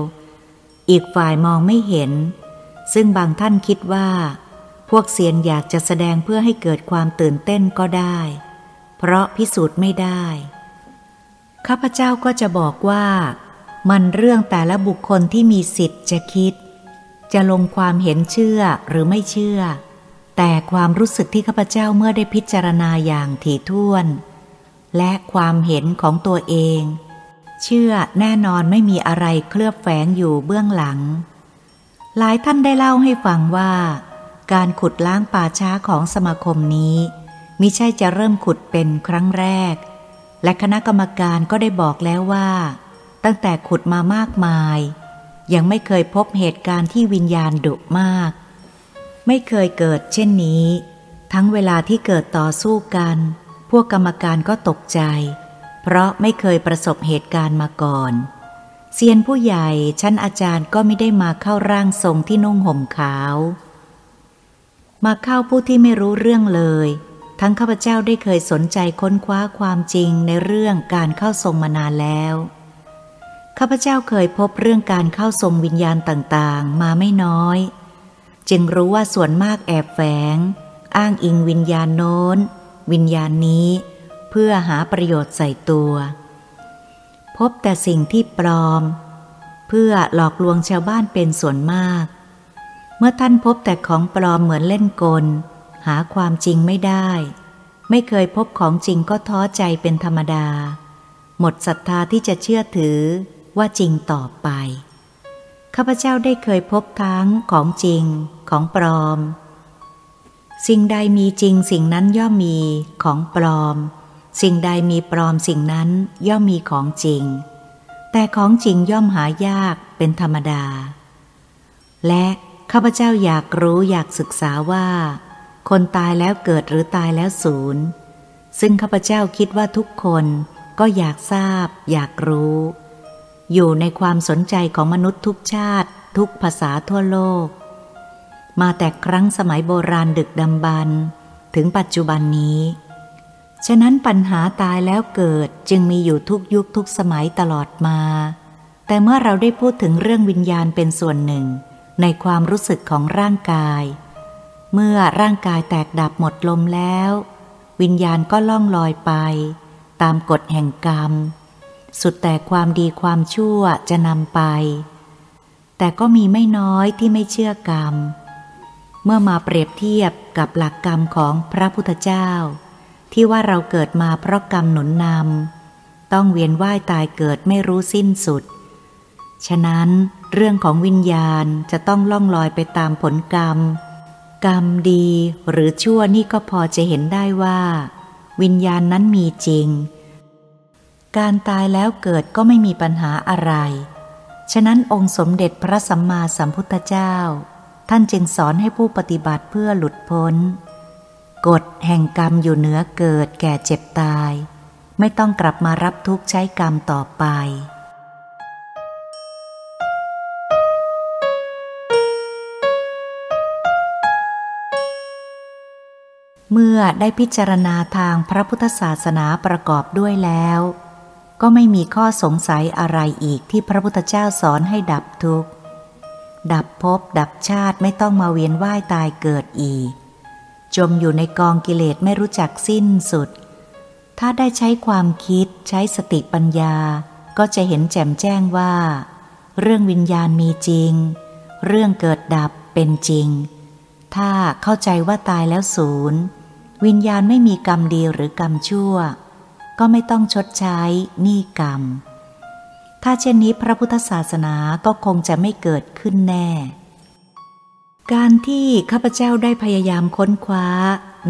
S1: อีกฝ่ายมองไม่เห็น ซึ่งบางท่านคิดว่า พวกเซียนอยากจะแสดงเพื่อให้เกิดความตื่นเต้นก็ได้ เพราะพิสูจน์ไม่ได้ ข้าพเจ้าก็จะบอกว่า มันเรื่องแต่ละบุคคลที่มีสิทธิ์จะคิด จะลงความเห็นเชื่อหรือไม่เชื่อ แต่ความรู้สึกที่ข้าพเจ้าเมื่อได้พิจารณาอย่างถี่ถ้วน และความเห็นของตัวเอง เชื่อแน่นอนไม่มีอะไรเคลือบแฝงอยู่เบื้องหลัง หลายท่านได้เล่าให้ฟังว่า การขุดล้างป่าช้าของสมาคมนี้มิใช่จะเริ่มขุดเป็นครั้งแรก และคณะกรรมการก็ได้บอกแล้วว่า ตั้งแต่ขุดมามากมาย ยังไม่เคยพบเหตุการณ์ที่วิญญาณดุมาก ไม่เคยเกิดเช่นนี้ ทั้งเวลาที่เกิดต่อสู้กัน พวกกรรมการก็ตกใจ เพราะไม่เคยประสบเหตุการณ์มาก่อนเซียนผู้ใหญ่ชั้นอาจารย์ก็ไม่ได้มาเข้าร่างทรงที่นุ่งห่มขาว มาเข้าผู้ที่ไม่รู้เรื่องเลย ทั้งข้าพเจ้าได้เคยสนใจค้นคว้าความจริงในเรื่องการเข้าทรงมานานแล้ว ข้าพเจ้าเคยพบเรื่องการเข้าทรงวิญญาณต่างๆ มาไม่น้อย จึงรู้ว่าส่วนมากแอบแฝง อ้างอิงวิญญาณโน้น วิญญาณนี้ เพื่อหาประโยชน์ใส่ตัว พบแต่สิ่งที่ปลอม เพื่อหลอกลวงชาวบ้านเป็นส่วนมาก เมื่อท่านพบแต่ของปลอมเหมือนเล่นกล หาความจริงไม่ได้ ไม่เคยพบของจริงก็ท้อใจเป็นธรรมดา หมดศรัทธาที่จะเชื่อถือ ว่าจริงต่อไป ข้าพเจ้าได้เคยพบทั้งของจริงของปลอม สิ่งใดมีจริงสิ่งนั้นย่อมมีของปลอม สิ่งใดมีปลอมสิ่งนั้นย่อมมีของจริง แต่ของจริงย่อมหายากเป็นธรรมดา และข้าพเจ้าอยากรู้อยากศึกษาว่า คนตายแล้วเกิดหรือตายแล้วศูนย์ซึ่งข้าพเจ้าคิดว่าทุกคนก็อยากทราบ อยากรู้ อยู่ในความสนใจของมนุษย์ทุกชาติ ทุกภาษาทั่วโลก มาแต่ครั้งสมัยโบราณดึกดำบรรพ์ถึงปัจจุบันนี้ ฉะนั้นปัญหาตายแล้วเกิดจึงมีอยู่ทุกยุคทุกสมัยตลอดมา แต่เมื่อเราได้พูดถึงเรื่องวิญญาณเป็นส่วนหนึ่ง ในความรู้สึกของร่างกาย เมื่อร่างกายแตกดับหมดลมแล้ว วิญญาณก็ล่องลอยไป ตามกฎแห่งกรรม สุดแต่ความดีความชั่วจะนำไป แต่ก็มีไม่น้อยที่ไม่เชื่อกรรม เมื่อมาเปรียบเทียบกับหลักกรรมของพระพุทธเจ้า ที่ว่าเราเกิดมาเพราะกรรมหนุนนำต้องเวียนว่ายตายเกิดไม่รู้สิ้นสุด ฉะนั้นเรื่องของวิญญาณจะต้องล่องลอยไปตามผลกรรม กรรมดีหรือชั่วนี่ก็พอจะเห็นได้ว่า วิญญาณนั้นมีจริง การตายแล้วเกิดก็ไม่มีปัญหาอะไร ฉะนั้นองค์สมเด็จพระสัมมาสัมพุทธเจ้า ท่านจึงสอนให้ผู้ปฏิบัติเพื่อหลุดพ้น กฎแห่งกรรมอยู่เหนือเกิดแก่เจ็บตาย ไม่ต้องกลับมารับทุกข์ใช้กรรมต่อไปเมื่อได้พิจารณาทางพระพุทธศาสนาประกอบด้วยแล้ว ก็ไม่มีข้อสงสัยอะไรอีกที่พระพุทธเจ้าสอนให้ดับทุกข์ ดับภพดับชาติไม่ต้องมาเวียนว่ายตายเกิดอีก จมอยู่ในกองกิเลสไม่รู้จักสิ้นสุด ถ้าได้ใช้ความคิดใช้สติปัญญา ก็จะเห็นแจ่มแจ้งว่า เรื่องวิญญาณมีจริง เรื่องเกิดดับเป็นจริง ถ้าเข้าใจว่าตายแล้วศูนย์ วิญญาณไม่มีกรรมดีหรือกรรมชั่ว ก็ไม่ต้องชดใช้หนี้กรรม ถ้าเช่นนี้พระพุทธศาสนาก็คงจะไม่เกิดขึ้นแน่ การที่ข้าพเจ้าได้พยายามค้นคว้า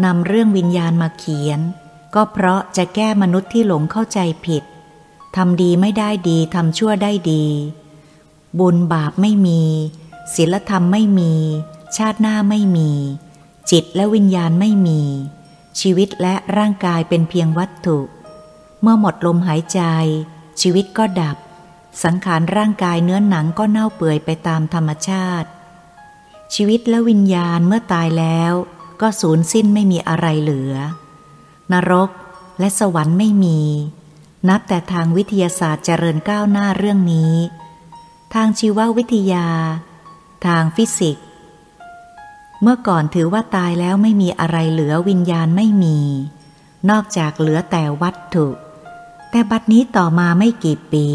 S1: นำเรื่องวิญญาณมาเขียน ก็เพราะจะแก้มนุษย์ที่หลงเข้าใจผิดทำดีไม่ได้ดีทำชั่วได้ดี บุญบาปไม่มี ศีลธรรมไม่มี ชาติหน้าไม่มี จิตและวิญญาณไม่มี ชีวิตและร่างกายเป็นเพียงวัตถุ เมื่อหมดลมหายใจ ชีวิตก็ดับ สังขารร่างกายเนื้อหนังก็เน่าเปื่อยไปตามธรรมชาติ ชีวิตและวิญญาณเมื่อตายแล้ว ก็สูญสิ้นไม่มีอะไรเหลือ นรกและสวรรค์ไม่มี นับแต่ทางวิทยาศาสตร์เจริญก้าวหน้าเรื่องนี้ ทางชีววิทยา ทางฟิสิกส์ เมื่อก่อนถือว่าตายแล้วไม่มีอะไรเหลือวิญญาณไม่มีนอกจากเหลือแต่วัตถุ แต่บัดนี้ต่อมาไม่กี่ปี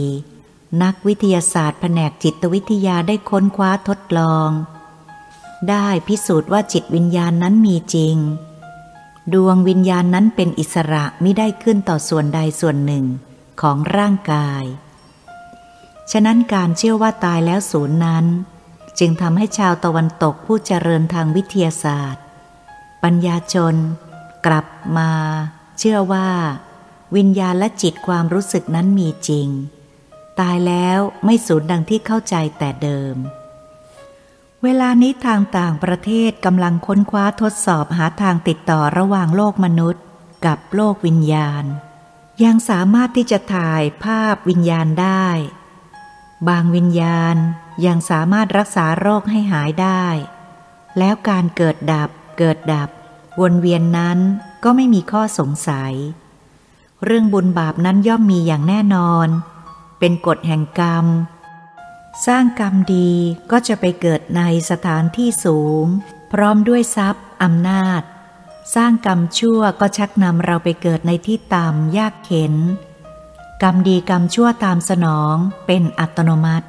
S1: นักวิทยาศาสตร์แผนกจิตวิทยาได้ค้นคว้าทดลอง ได้พิสูจน์ว่าจิตวิญญาณนั้นมีจริง ดวงวิญญาณนั้นเป็นอิสระไม่ได้ขึ้นต่อส่วนใดส่วนหนึ่งของร่างกาย ฉะนั้นการเชื่อว่าตายแล้วศูนย์นั้น จึงทำให้ชาวตะวันตกผู้เจริญทางวิทยาศาสตร์ ปัญญาชน กลับมา เชื่อว่า วิญญาณและจิตความรู้สึกนั้นมีจริง ตายแล้วไม่สูญดังที่เข้าใจแต่เดิม เวลานี้ทางต่างประเทศกำลังค้นคว้าทดสอบหาทางติดต่อระหว่างโลกมนุษย์ กับโลกวิญญาณ ยังสามารถที่จะถ่ายภาพวิญญาณได้ บางวิญญาณยังสามารถรักษาโรคให้หายได้ แล้วการเกิดดับเกิดดับ วนเวียนนั้นก็ไม่มีข้อสงสัย เรื่องบุญบาปนั้นย่อมมีอย่างแน่นอน เป็นกฎแห่งกรรม สร้างกรรมดีก็จะไปเกิดในสถานที่สูง พร้อมด้วยทรัพย์อำนาจ สร้างกรรมชั่วก็ชักนำเราไปเกิดในที่ต่ำยากเข็น กรรมดีกรรมชั่วตามสนองเป็นอัตโนมัติ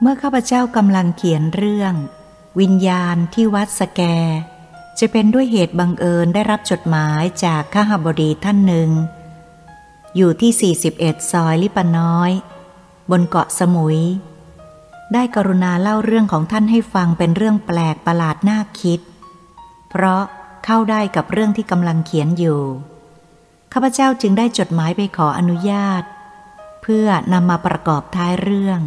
S1: เมื่อข้าพเจ้ากำลังเขียนเรื่อง วิญญาณที่วัดสแก จะเป็นด้วยเหตุบังเอิญได้รับจดหมายจากข้าหบดีท่านหนึ่ง อยู่ที่ 41 ซอยลิปน้อย บนเกาะสมุย ได้กรุณาเล่าเรื่องของท่านให้ฟังเป็นเรื่องแปลกประหลาดน่าคิด เพราะเข้าได้กับเรื่องที่กำลังเขียนอยู่ ข้าพเจ้าจึงได้จดหมายไปขออนุญาต เพื่อนำมาประกอบท้ายเรื่อง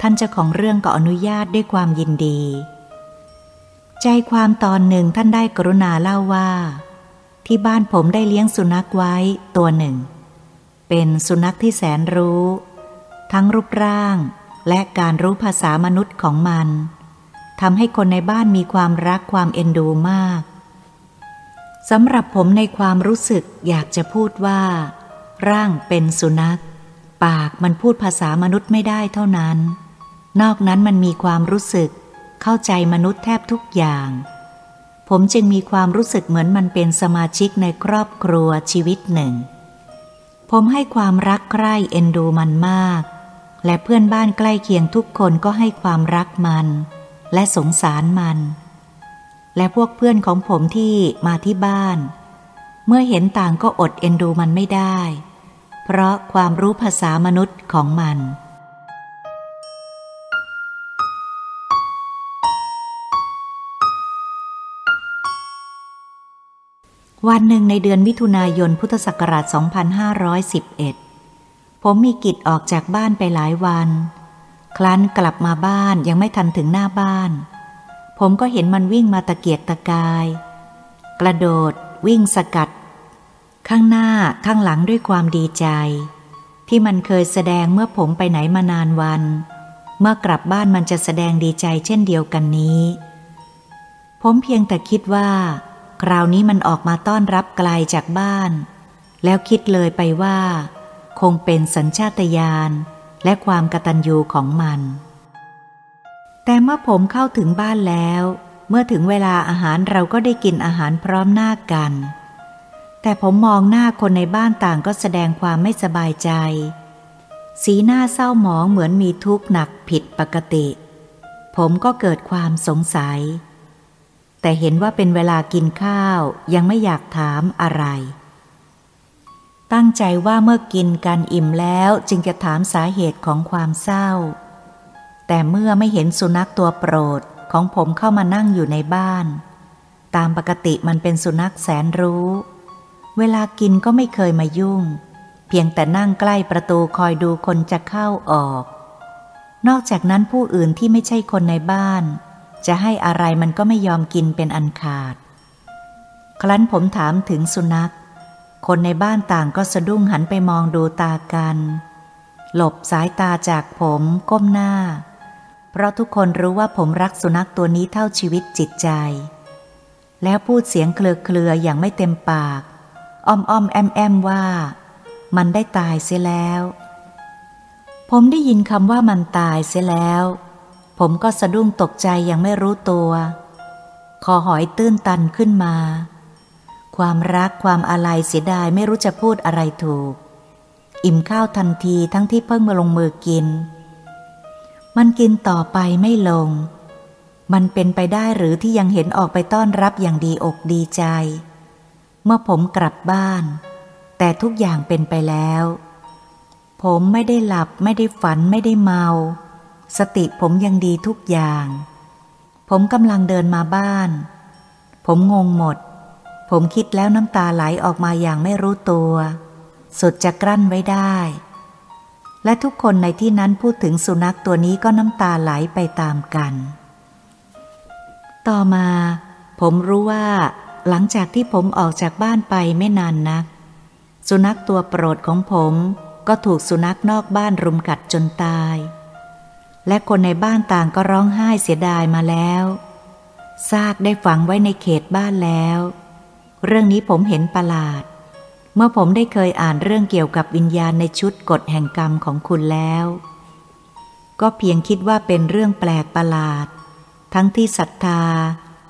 S1: ท่านเจ้าของเรื่องก็อนุญาตด้วยความยินดี ใจความตอนหนึ่งท่านได้กรุณาเล่าว่า ที่บ้านผมได้เลี้ยงสุนัขไว้ตัวหนึ่ง เป็นสุนัขที่แสนรู้ ทั้งรูปร่างและการรู้ภาษามนุษย์ของมันทำให้คนในบ้านมีความรักความเอ็นดูมากสำหรับผมในความรู้สึกอยากจะพูดว่า ร่างเป็นสุนัข ปากมันพูดภาษามนุษย์ไม่ได้เท่านั้น นอกนั้นมันมีความรู้สึก เข้าใจมนุษย์แทบทุกอย่าง ผมจึงมีความรู้สึกเหมือนมันเป็นสมาชิกในครอบครัวชีวิตหนึ่ง ผมให้ความรักใคร่เอ็นดูมันมาก และเพื่อนบ้านใกล้เคียงทุกคนก็ให้ความรักมัน และสงสารมัน และพวกเพื่อนของผมที่มาที่บ้าน เมื่อเห็นต่างก็อดเอ็นดูมันไม่ได้ เพราะความรู้ภาษามนุษย์ของมัน วันหนึ่งในเดือนมิถุนายนพุทธศักราช 2511 ผมมีกิจออกจากบ้านไปหลายวันครั้นกลับมาบ้านยังไม่ทันถึงหน้าบ้าน ผมก็เห็นมันวิ่งมาตะเกียกตะกาย กระโดด วิ่งสกัด ข้างหน้าข้างหลังด้วยความดีใจ ที่มันเคยแสดงเมื่อผมไปไหนมานานวัน เมื่อกลับบ้านมันจะแสดงดีใจเช่นเดียวกันนี้ ผมเพียงแต่คิดว่า คราวนี้มันออกมาต้อนรับไกลจากบ้าน แล้วคิดเลยไปว่า คงเป็นสัญชาตญาณและความกตัญญูของมัน แต่เมื่อผมเข้าถึงบ้านแล้ว เมื่อถึงเวลาอาหารเราก็ได้กินอาหารพร้อมหน้ากัน แต่ผมมองหน้าคนในบ้านต่างก็แสดงความไม่สบายใจ สีหน้าเศร้าหมองเหมือนมีทุกข์หนักผิดปกติ ผมก็เกิดความสงสัย แต่เห็นว่าเป็นเวลากินข้าวยังไม่อยากถามอะไร ตั้งใจว่าเมื่อกินกันอิ่มแล้วจึงจะถามสาเหตุของความเศร้า แต่เมื่อไม่เห็นสุนัขตัวโปรดของผมเข้ามานั่งอยู่ในบ้าน ตามปกติมันเป็นสุนัขแสนรู้ เวลากินก็ไม่เคยมายุ่ง เพียงแต่นั่งใกล้ประตูคอยดูคนจะเข้าออก นอกจากนั้นผู้อื่นที่ไม่ใช่คนในบ้าน จะให้อะไรมันก็ไม่ยอมกินเป็นอันขาด ครั้นผมถามถึงสุนัข คนในบ้านต่างก็สะดุ้งหันไปมองดูตากัน หลบสายตาจากผมก้มหน้า เพราะทุกคนรู้ว่าผมรักสุนัขตัวนี้เท่าชีวิตจิตใจ แล้วพูดเสียงเคลือเคลืออย่างไม่เต็มปาก อ้อมอ้อมแอมแอมว่า มันได้ตายเสียแล้ว ผมได้ยินคำว่ามันตายเสียแล้ว ผมก็สะดุ้งตกใจยังไม่รู้ตัว คอหอยตื้นตันขึ้นมา ความรักความอะไรเสียดายไม่รู้จะพูดอะไรถูก อิ่มข้าวทันทีทั้งที่เพิ่งมาลงมือกิน มันกินต่อไปไม่ลง มันเป็นไปได้หรือที่ยังเห็นออกไปต้อนรับอย่างดีอกดีใจ เมื่อผมกลับบ้าน แต่ทุกอย่างเป็นไปแล้ว ผมไม่ได้หลับไม่ได้ฝันไม่ได้เมา สติผมยังดีทุกอย่าง ผมกำลังเดินมาบ้าน ผมงงหมด ผมคิดแล้วน้ำตาไหลออกมาอย่างไม่รู้ตัว สุดจะกลั้นไว้ได้ และทุกคนในที่นั้นพูดถึงสุนัขตัวนี้ก็น้ำตาไหลไปตามกัน ต่อมา ผมรู้ว่า หลังจากที่ผมออกจากบ้านไปไม่นานนัก สุนัขตัวโปรดของผมก็ถูกสุนัขนอกบ้านรุมกัดจนตาย และคนในบ้านต่างก็ร้องไห้เสียดายมาแล้วซากได้ฝังไว้ในเขตบ้านแล้ว เรื่องนี้ผมเห็นประหลาด เมื่อผมได้เคยอ่านเรื่องเกี่ยวกับวิญญาณในชุดกฎแห่งกรรมของคุณแล้ว ก็เพียงคิดว่าเป็นเรื่องแปลกประหลาด ทั้งที่ศรัทธา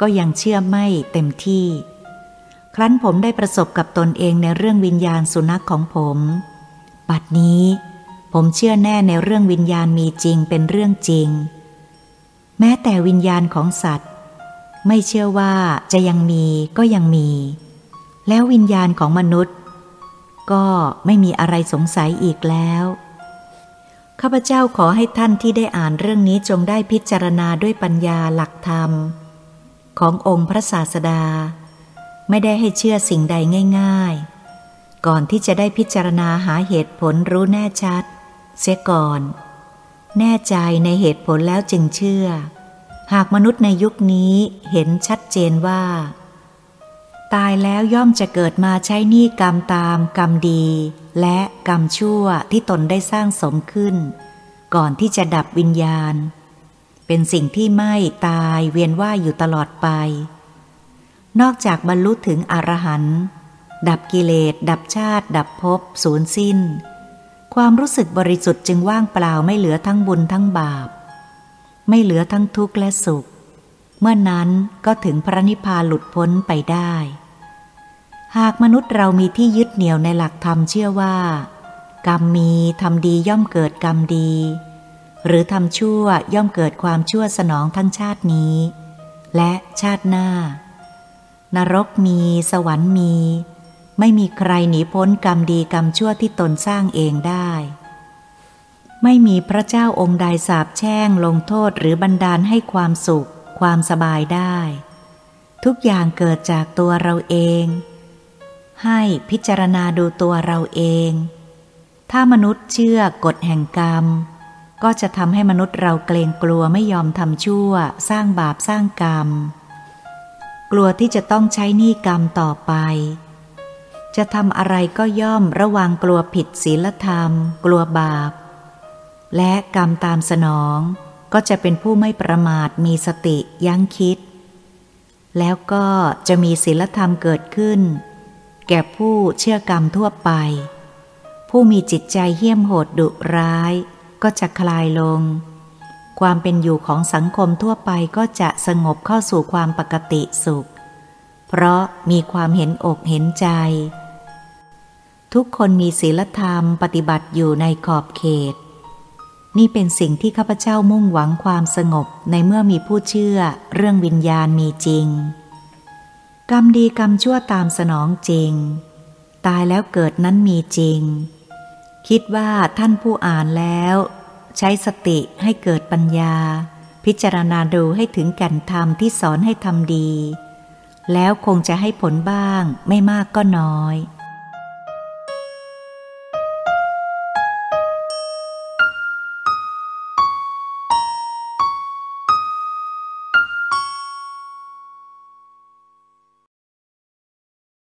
S1: ก็ยังเชื่อไม่เต็มที่ ครั้นผมได้ประสบกับตนเองในเรื่องวิญญาณสุนัขของผมปัดนี้ ผมเชื่อแน่ในเรื่องวิญญาณมีจริงเป็นเรื่องจริง แม้แต่วิญญาณของสัตว์ ไม่เชื่อว่าจะยังมีก็ยังมี แล้ววิญญาณของมนุษย์ ก็ไม่มีอะไรสงสัยอีกแล้วข้าพเจ้าขอให้ท่านที่ได้อ่านเรื่องนี้จงได้พิจารณาด้วยปัญญาหลักธรรม ขององค์พระศาสดา ไม่ได้ให้เชื่อสิ่งใดง่าย ๆ ก่อนที่จะได้พิจารณาหาเหตุผลรู้แน่ชัด เสียก่อน แน่ใจในเหตุผลแล้วจึงเชื่อ หากมนุษย์ในยุคนี้เห็นชัดเจนว่า ตายแล้วย่อมจะเกิดมาใช้หนี้กรรมตามกรรมดี และกรรมชั่วที่ตนได้สร้างสมขึ้น ก่อนที่จะดับวิญญาณ เป็นสิ่งที่ไม่ตายเวียนว่ายอยู่ตลอดไป นอกจากบรรลุถึงอรหันต์ดับกิเลส ดับชาติ ดับภพสูญสิ้น ความรู้สึกบริสุทธิ์จึงว่างเปล่าไม่เหลือทั้งบุญทั้งบาป ไม่เหลือทั้งทุกข์และสุข เมื่อนั้นก็ถึงพระนิพพานหลุดพ้นไปได้ หากมนุษย์เรามีที่ยึดเหนี่ยวในหลักธรรมเชื่อว่า กรรมมีทำดีย่อมเกิดกรรมดี หรือทำชั่วย่อมเกิดความชั่วสนองทั้งชาตินี้ และชาติหน้า นรกมี สวรรค์มี ไม่มีใครหนีพ้นกรรมดีกรรมชั่วที่ตนสร้างเองได้ ไม่มีพระเจ้าองค์ใดสาบแช่งลงโทษหรือบันดาลให้ความสุข ความสบายได้ ทุกอย่างเกิดจากตัวเราเอง ให้พิจารณาดูตัวเราเอง ถ้ามนุษย์เชื่อกฎแห่งกรรม ก็จะทำให้มนุษย์เราเกรงกลัวไม่ยอมทำชั่ว สร้างบาปสร้างกรรม กลัวที่จะต้องใช้หนี้กรรมต่อไป จะทำอะไรก็ย่อมระวังกลัวผิดศีลธรรม กลัวบาป และกรรมตามสนองก็จะเป็นผู้ไม่ประมาทมีสติยั้งคิด แล้วก็จะมีศีลธรรมเกิดขึ้น แก่ผู้เชื่อกรรมทั่วไป ผู้มีจิตใจเหี้ยมโหดดุร้าย ก็จะคลายลง ความเป็นอยู่ของสังคมทั่วไปก็จะสงบเข้าสู่ความปกติสุข เพราะมีความเห็นอกเห็นใจ ทุกคนมีศีลธรรมปฏิบัติอยู่ในขอบเขต นี่เป็นสิ่งที่ข้าพเจ้ามุ่งหวังความสงบในเมื่อมีผู้เชื่อเรื่องวิญญาณมีจริง กรรมดีกรรมชั่วตามสนองจริง ตายแล้วเกิดนั้นมีจริง คิดว่าท่านผู้อ่านแล้ว ใช้สติให้เกิดปัญญา พิจารณาดูให้ถึงแก่นธรรมที่สอนให้ทำดี แล้วคงจะให้ผลบ้างไม่มากก็น้อย